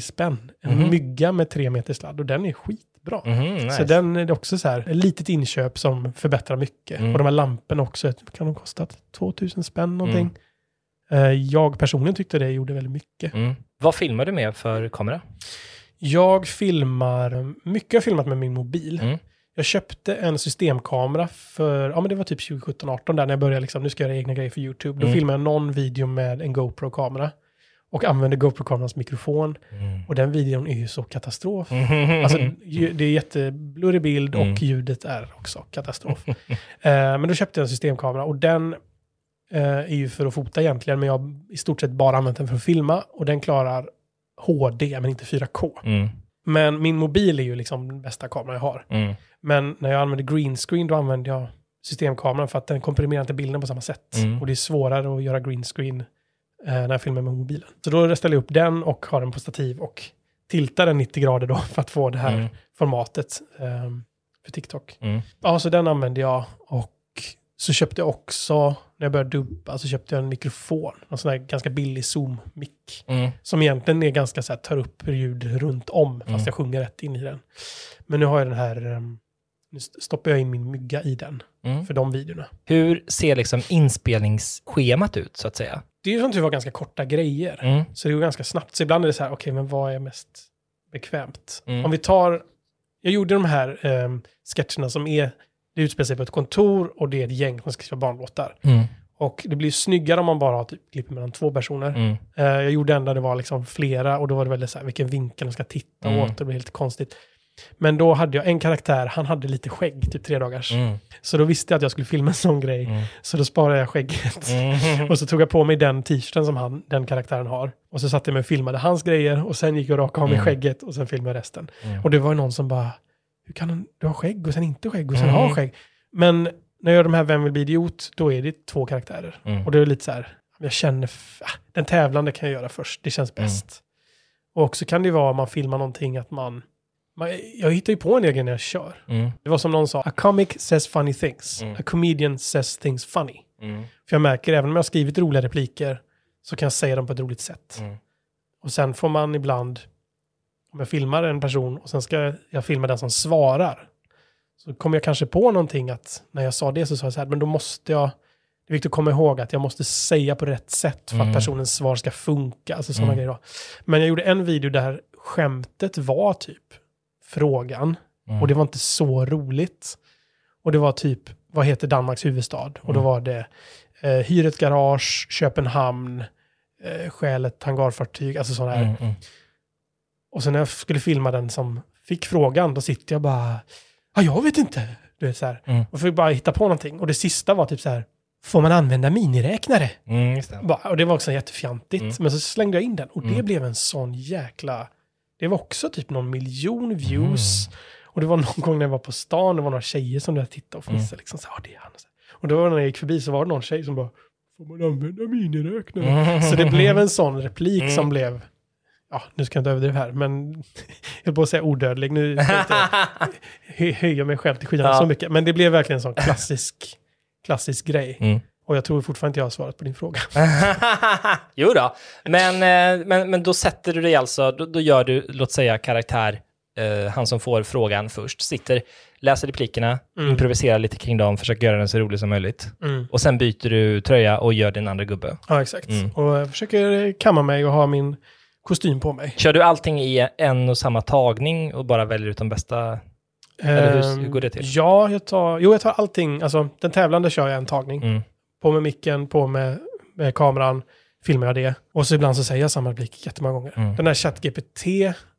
30 spänn. En Mhm. mygga med tre meter sladd och den är skitbra. Mhm, nice. Så den är också så här, ett litet inköp som förbättrar mycket. Mm. Och de här lamporna också, kan de kosta 2000 spänn någonting? Mm. Eh, Jag personligen tyckte det gjorde väldigt mycket. Mm. Vad filmar du med för kamera? Jag filmar, mycket har jag filmat med min mobil. Mm. Jag köpte en systemkamera för, ja men det var typ 2017-18 där när jag började liksom, nu ska jag göra egna grejer för YouTube. Då Mm. filmade jag någon video med en GoPro-kamera. Och använde GoPro-kamerans mikrofon. Och den videon är ju så katastrof. Alltså, ju- det är jätteblurrig bild och Mm. ljudet är också katastrof. eh, men då köpte jag en systemkamera och den eh, är ju för att fota egentligen, men jag har i stort sett bara använt den för att filma. Och den klarar HD, men inte 4K. Mm. Men min mobil är ju liksom den bästa kameran jag har. Mm. Men när jag använder green screen, då använder jag systemkameran för att den komprimerar inte bilden på samma sätt. Mm. Och det är svårare att göra green screen eh, när jag filmar med mobilen. Så då ställer jag upp den och har den på stativ och tiltar den 90 grader då för att få det här Mm. formatet eh, för TikTok. Mm. Ja, så den använde jag och så köpte jag också, när jag började dubba, så köpte jag en mikrofon. En sån här ganska billig Zoom-mick. Mm. Som egentligen är ganska så här, tar upp ljud runt om, fast Mm. jag sjunger rätt in i den. Men nu har jag den här, ehm, nu st- stoppar jag in min mygga i den Mm. för de videorna. Hur ser liksom inspelningsschemat ut, så att säga? Det är ju som tur var ganska korta grejer. Mm. Så det går ganska snabbt. Så ibland är det så här, okej, men vad är mest bekvämt? Mm. Om vi tar, jag gjorde de här um, sketcherna som är, det utspelar sig på ett kontor och det är ett gäng som ska skriva barnlåtar. Mm. Och det blir snyggare om man bara har typ klipper mellan två personer. Mm. Eh, jag gjorde en där det var liksom flera och då var det väldigt så här, vilken vinkel de ska titta Mm. åt. Det blev helt konstigt. Men då hade jag en karaktär, han hade lite skägg, typ tre dagars. Mm. Så då visste jag att jag skulle filma en sån grej. Mm. Så då sparade jag skägget. Mm. Och så tog jag på mig den t-shirten som han, den karaktären har. Och så satte jag mig och filmade hans grejer och sen gick jag och rakade av mig Mm. skägget och sen filmade jag resten. Mm. Och det var någon som bara, hur kan du ha skägg och sen inte skägg och sen Mm. ha skägg? Men när jag gör de här Vem vill bli idiot, då är det två karaktärer. Mm. Och det är lite så här, jag känner, ah, den tävlande kan jag göra först, det känns Mm. bäst. Och så kan det vara om man filmar någonting att man jag hittar ju på en egen när jag kör. Mm. Det var som någon sa, a comic says funny things, Mm. a comedian says things funny. Mm. För jag märker, även om jag har skrivit roliga repliker, så kan jag säga dem på ett roligt sätt. Mm. Och sen får man ibland, om jag filmar en person och sen ska jag filma den som svarar, så kommer jag kanske på någonting att när jag sa det så sa jag så här, men då måste jag, det är viktigt att komma ihåg att jag måste säga på rätt sätt för Mm. att personens svar ska funka. Alltså sådana Mm. grejer. Då. Men jag gjorde en video där skämtet var typ frågan Mm. och det var inte så roligt. Och det var typ, vad heter Danmarks huvudstad? Och då Mm. var det eh, hyr ett garage, Köpenhamn, eh, stjäl ett hangarfartyg, alltså sådana här. Mm. Mm. Och sen när jag skulle filma den som fick frågan, då sitter jag bara, ja jag vet inte. Du vet så här. Mm. Och fick bara hitta på någonting. Och det sista var typ så här, får man använda miniräknare? Mm, det. Bara, och det var också jättefjantigt. Mm. Men så slängde jag in den och det Mm. blev en sån jäkla... Det var också typ någon miljon Mm. views. Och det var någon gång när jag var på stan, det var några tjejer som där tittade och fnissade. Mm. Liksom, så, "Ja, det är han. Och då när jag gick förbi så var det någon tjej som bara, får man använda miniräknare? Mm. Så det blev en sån replik Mm. som blev, ja nu ska jag inte överdriva här, men jag höll på att säga odödlig. Nu ska jag inte hö- höja mig själv till skyarna Ja. så mycket. Men det blev verkligen en sån klassisk, klassisk grej. Och jag tror fortfarande inte jag har svarat på din fråga. jo då. Men, eh, men, men då sätter du dig alltså, då, då gör du, låt säga karaktär, eh, han som får frågan först, sitter, läser replikerna, Mm. improviserar lite kring dem, försöker göra den så rolig som möjligt. Mm. Och sen byter du tröja och gör din andra gubbe. Ja, exakt. Mm. Och jag försöker kamma mig och ha min kostym på mig. Kör du allting i en och samma tagning och bara väljer ut de bästa? Eller hur- Ehm, hur går det till? Ja, jag tar, jo, jag tar allting. Alltså, den tävlande kör jag en tagning. Mm. På med micken, på med, med kameran, filmar jag det. Och så ibland så säger jag samma replik jättemånga gånger. Mm. Den där ChatGPT,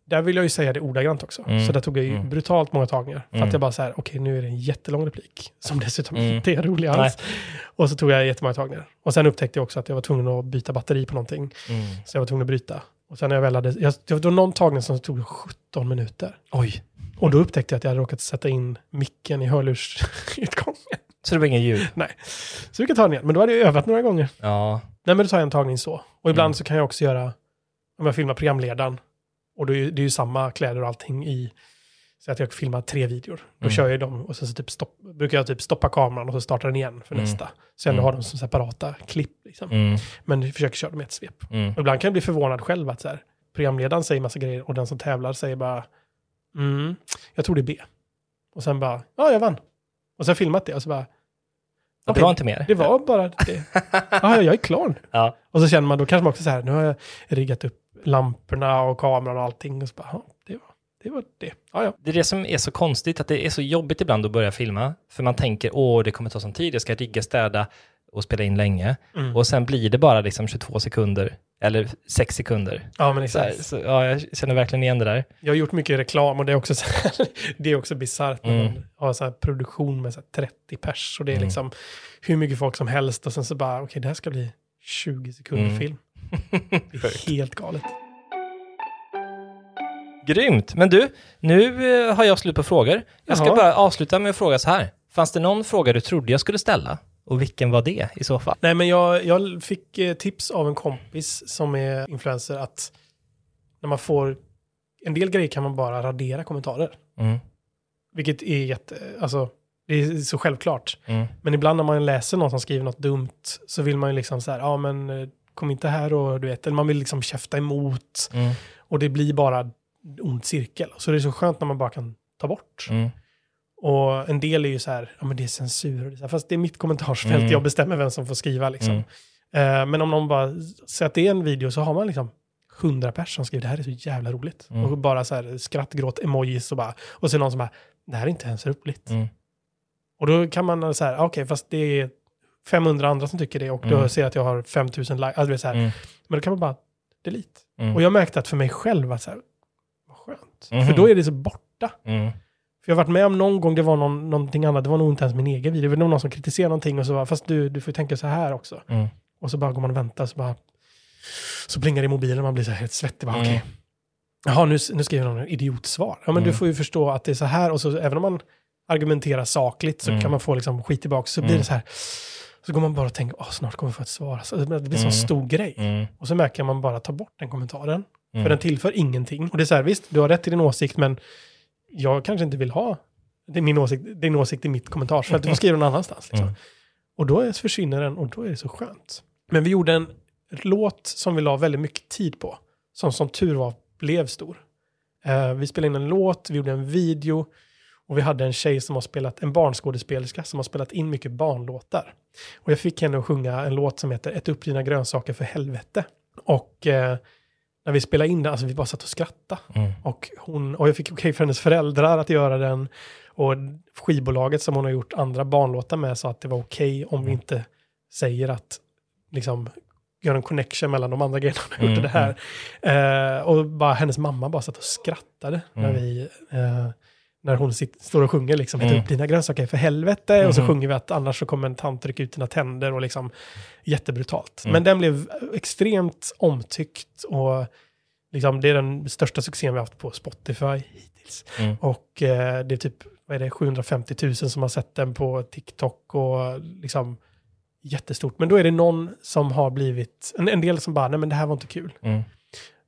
där vill jag ju säga det ordagrant också. Mm. Så där tog jag ju Mm. brutalt många tagningar. För Mm. att jag bara så här, okej nu är det en jättelång replik. Som dessutom Mm. inte är rolig alls. Och så tog jag jättemånga tagningar. Och sen upptäckte jag också att jag var tvungen att byta batteri på någonting. Mm. Så jag var tvungen att bryta. Och sen när jag väl hade, jag, det var någon tagning som tog 17 minuter. Oj. Och då upptäckte jag att jag hade råkat sätta in micken i hörlursutgången. Så det var ingen ljud? Nej. Så vi kan ta den igen. Men då hade jag övat några gånger. Ja. Nej men då tar jag en tagning så. Och ibland Mm. så kan jag också göra, om jag filmar programledaren, och då är, det är ju samma kläder och allting i, så att jag filmar tre videor. Då Mm. kör jag dem och sen så typ stopp, brukar jag typ stoppa kameran och så startar den igen för Mm. nästa. Så jag Mm. har dem som separata klipp liksom. Mm. Men jag försöker köra dem i ett svep. Mm. Ibland kan jag bli förvånad själv att så här, programledaren säger massa grejer och den som tävlar säger bara, mm, jag tror det är B. Och sen bara, ja jag vann. Och sen filmat det och så bara, det var inte mer? det var bara det. Ja, jag är klar. Ja. Och så känner man, då kanske man också så här, nu har jag riggat upp lamporna och kameran och allting. Och så bara, det var det. Var det. Ja, ja. Det är det som är så konstigt, att det är så jobbigt ibland att börja filma. För man tänker, åh, det kommer ta sån tid, jag ska rigga, städa och spela in länge. Mm. Och sen blir det bara liksom 22 sekunder, eller 6 sekunder. ja, men Så, exakt. så, ja, jag känner verkligen igen det där. Jag har gjort mycket reklam och det är också, så här, det är också bisarrt när Mm. man har så produktion med så här 30 pers. Och det är Mm. liksom hur mycket folk som helst och sen så bara, okej, det här ska bli 20 sekunder Mm. film. Det är helt galet. Grymt! Men du, nu eh, har jag slut på frågor. Jag ska Jaha. bara avsluta med att fråga så här. Fanns det någon fråga du trodde jag skulle ställa Och vilken var det i så fall? Nej, men jag, jag fick eh, tips av en kompis som är influencer att när man får en del grejer kan man bara radera kommentarer. Mm. Vilket är jätte, alltså det är så självklart. Mm. Men ibland när man läser någon som skriver något dumt så vill man ju liksom så här, ja men eh, kom inte här och du vet, eller man vill liksom käfta emot. Mm. Och det blir bara ond cirkel. Så det är så skönt när man bara kan ta bort. Mm. Och en del är ju så här, ja men det är censur. och det är så här, Fast det är mitt kommentarsfält, Mm. jag bestämmer vem som får skriva liksom. Mm. Eh, men om någon bara säger att det är en video så har man liksom hundra personer som skriver det här är så jävla roligt. Mm. Och bara så här skrattgråt emojis och bara, och så är någon som bara, det här är inte ens roligt. Mm. Och då kan man så här, okej fast det är 500 andra som tycker det och då Mm. ser jag att jag har 5000 likes. Alltså, det är så här. Mm. Men då kan man bara delete. Och jag märkte att för mig själv att så här, vad skönt. För då är det så borta. Mm. För jag har varit med om någon gång, det var någon, någonting annat, det var nog inte ens min egen video, det var någon som kritiserade någonting och så var fast du, du får tänka så här också. Mm. Och så bara går man och väntar, så bara, så plingar det i mobilen man blir så här helt svettig. Bara, Mm. okej. Jaha, nu, nu skriver någon en idiotsvar. Ja, men du Mm. får ju förstå att det är så här, och så även om man argumenterar sakligt så Mm. kan man få liksom skit tillbaka, så blir Mm. det så här, så går man bara och tänker, åh, snart kommer jag få ett svar. Så det blir en sån Mm. stor grej. Mm. Och så märker man bara ta bort den kommentaren. För Mm. den tillför ingenting. Och det är så här, visst, du har rätt i din åsikt, men jag kanske inte vill ha det är min åsikt, din åsikt i mitt kommentarsfält. Du får skriva någon annanstans. Liksom. Mm. Och då försvinner den och då är det så skönt. Men vi gjorde en låt som vi la väldigt mycket tid på. Som som tur var blev stor. Eh, vi spelade in en låt, vi gjorde en video och vi hade en tjej som har spelat, en barnskådespelerska som har spelat in mycket barnlåtar. Och jag fick henne att sjunga en låt som heter Ett upp dina grönsaker för helvete. Och eh, när vi spelade in den, alltså vi bara satt och skrattade. Mm. Och, hon, och jag fick okej för hennes föräldrar att göra den. Och skivbolaget som hon har gjort andra barnlåtar med sa att det var okej om vi inte säger att liksom gör en connection mellan de andra grejerna hon har gjort och det här. Eh, och bara hennes mamma bara satt och skrattade när Mm. vi eh, när hon sit, står och sjunger liksom, Mm. mm. upp dina grönsaker för helvete. Och så Mhm. sjunger vi att annars så kommer en tant rycka ut dina tänder och liksom jättebrutalt. Mm. Men den blev extremt omtyckt och liksom, det är den största succén vi haft på Spotify hittills. Mm. Och eh, det är typ vad är det, 750 000 som har sett den på TikTok och liksom jättestort. Men då är det någon som har blivit, en, en del som bara, nej men det här var inte kul. Mm.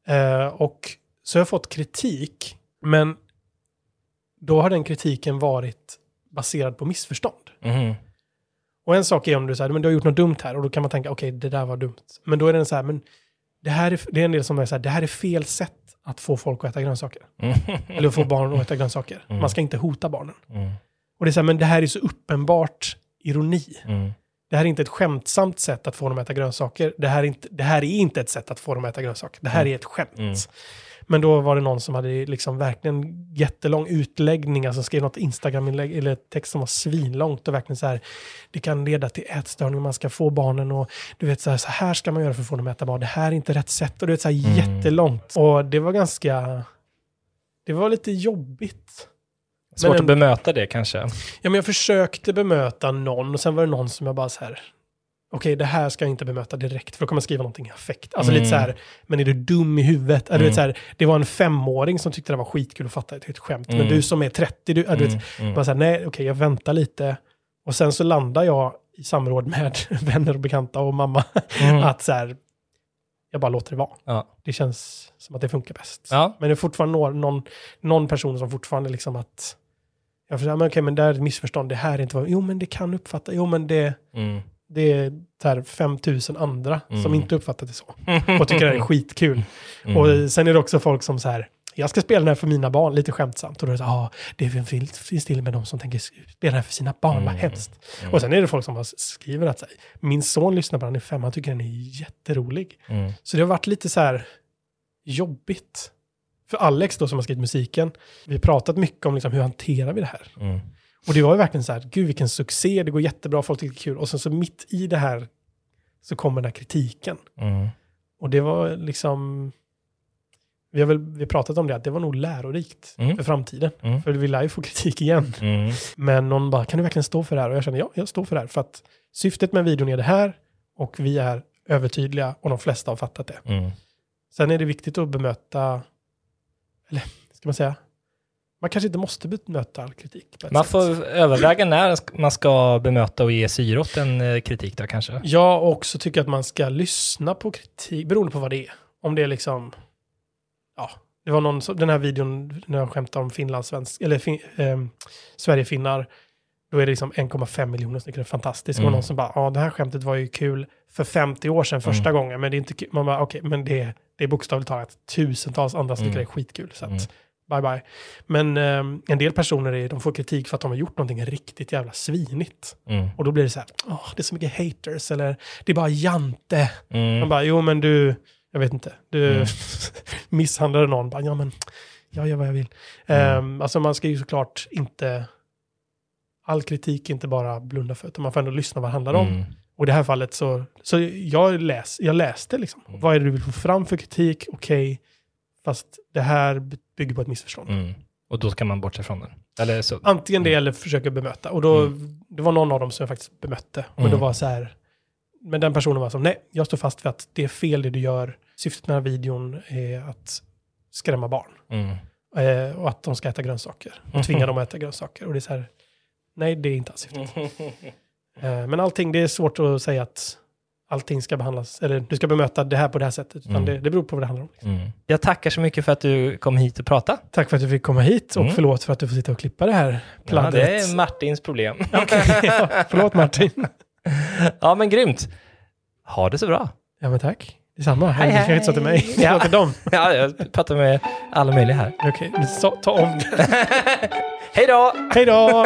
Eh, och så har jag fått kritik, men då har den kritiken varit baserad på missförstånd. Mm. Och en sak är om du säger, men du har gjort något dumt här och då kan man tänka, okej, det där var dumt. Men då är den så här, men det här är, det är en del som är så här, det här är fel sätt att få folk att äta grönsaker. Eller att få barn att äta grönsaker. Mm. Man ska inte hota barnen. Mm. Och det är så här, men det här är så uppenbart ironi. Mm. Det här är inte ett skämtsamt sätt att få dem att äta grönsaker. Det här är inte, det här är inte ett sätt att få dem att äta grönsaker. Det här är ett skämt. Men då var det någon som hade liksom verkligen jättelång utläggning, alltså skrev något Instagram-inlägg eller text som var svinlångt och verkligen så här, det kan leda till ätstörning, man ska få barnen och du vet så här, så här ska man göra för att få dem att äta mat, det här är inte rätt sätt och du vet så här Mm. jättelångt. Och det var ganska, det var lite jobbigt. Svårt Men en- att bemöta det kanske. Ja, men jag försökte bemöta någon och sen var det någon som jag bara så här, okej det här ska jag inte bemöta direkt för då kommer jag skriva någonting i affekt. Alltså Mm. lite så här, men är du dum i huvudet? Eller du Mm. vet, så här, det var en femåring som tyckte det var skitkul att fatta ett, ett skämt. Mm. Men du som är 30, du, ja, du vet, Mm. Mm. här, nej okej jag väntar lite. Och sen så landar jag i samråd med vänner och bekanta och mamma Mm. att så här, jag bara låter det vara. Ja. Det känns som att det funkar bäst. Ja. Men det är fortfarande någon, någon, person som fortfarande liksom att, jag försöker, men okej men det här är ett missförstånd, det här är inte vad, jo men det kan uppfatta, jo men det, Mm. Det är här 5000 andra som Mm. inte uppfattat det så. Och tycker det är skitkul. Mm. Och sen är det också folk som så här, jag ska spela den här för mina barn, lite skämtsamt. Och då är det så här, ah, det finns, finns till med de som tänker spela den här för sina barn, vad Mm. hemskt. Mm. Och sen är det folk som skriver att här, min son lyssnar på den i fem, han tycker den är jätterolig. Mm. Så det har varit lite så här jobbigt. För Alex då som har skrivit musiken, vi har pratat mycket om liksom, hur hanterar vi det här? Mm. Och det var ju verkligen så här, gud vilken succé, det går jättebra, folk tycker det är kul. Och sen så mitt i det här så kommer den här kritiken. Mm. Och det var liksom, vi har väl vi har pratat om det, att det var nog lärorikt Mm. för framtiden. Mm. För vi lär ju få kritik igen. Mm. Men någon bara, kan du verkligen stå för det här? Och jag känner, ja, jag står för det här. För att syftet med videon är det här och vi är övertydliga och de flesta har fattat det. Mm. Sen är det viktigt att bemöta, eller ska man säga, man kanske inte måste bemöta all kritik. Man sätt. får överväga när man ska bemöta och ge syre åt en eh, kritik då kanske. Jag också tycker att man ska lyssna på kritik, beroende på vad det är. Om det är liksom, ja, det var någon, den här videon när jag skämtade om finlandssvensk, eller fin, ehm, Sverigefinnar, då är det liksom 1,5 miljoner stycken, fantastiskt. Mm. Och någon som bara, ja det här skämtet var ju kul för 50 år sedan första gången, men det är inte kul. Man bara, okej, men det, det är bokstavligt talat tusentals andra som tycker Mm. det är skitkul. Så att, Mm. Bye bye. Men ehm, en del personer är, de får kritik för att de har gjort någonting riktigt jävla svinigt. Mm. Och då blir det så här, åh, det är så mycket haters, eller det är bara jante. Mm. Man bara, jo men du, jag vet inte, du Mm. misshandlade någon, bara, ja men, jag gör vad jag vill. Mm. Ehm, alltså man ska ju såklart inte, all kritik inte bara blunda för, utan man får ändå lyssna vad det handlar om. Mm. Och i det här fallet så, så jag, läs, jag läste liksom, Mm. vad är det du vill få fram för kritik, okej, fast det här bygger på ett missförstånd. Mm. Och då ska man bortse från den. Eller så. Antingen det Mm. eller försöka bemöta. Och då, Mm. det var någon av dem som jag faktiskt bemötte. Och Mm. det var så här, men den personen var som, nej, jag står fast vid att det är fel det du gör. Syftet med den här videon är att skrämma barn. Mm. Eh, och att de ska äta grönsaker. Och tvinga dem att äta grönsaker. Och det är så här, nej, det är inte alls syftet. Eh, men allting, det är svårt att säga att allting ska behandlas, eller du ska bemöta det här på det här sättet. Utan Mm. det, det beror på vad det handlar om. Mm. Jag tackar så mycket för att du kom hit och pratade. Tack för att du fick komma hit och Mm. förlåt för att du får sitta och klippa det här Ja, pladdret. det är Martins problem. Okej, ja, förlåt Martin. ja, men grymt. Ha det så bra. Ja men tack. Detsamma. Hej, Hej, inte så till mig. Ja. Ja. till dem. Ja, jag pratar med alla möjliga här. Okej, okay. ta om det. Hej då! Hej då!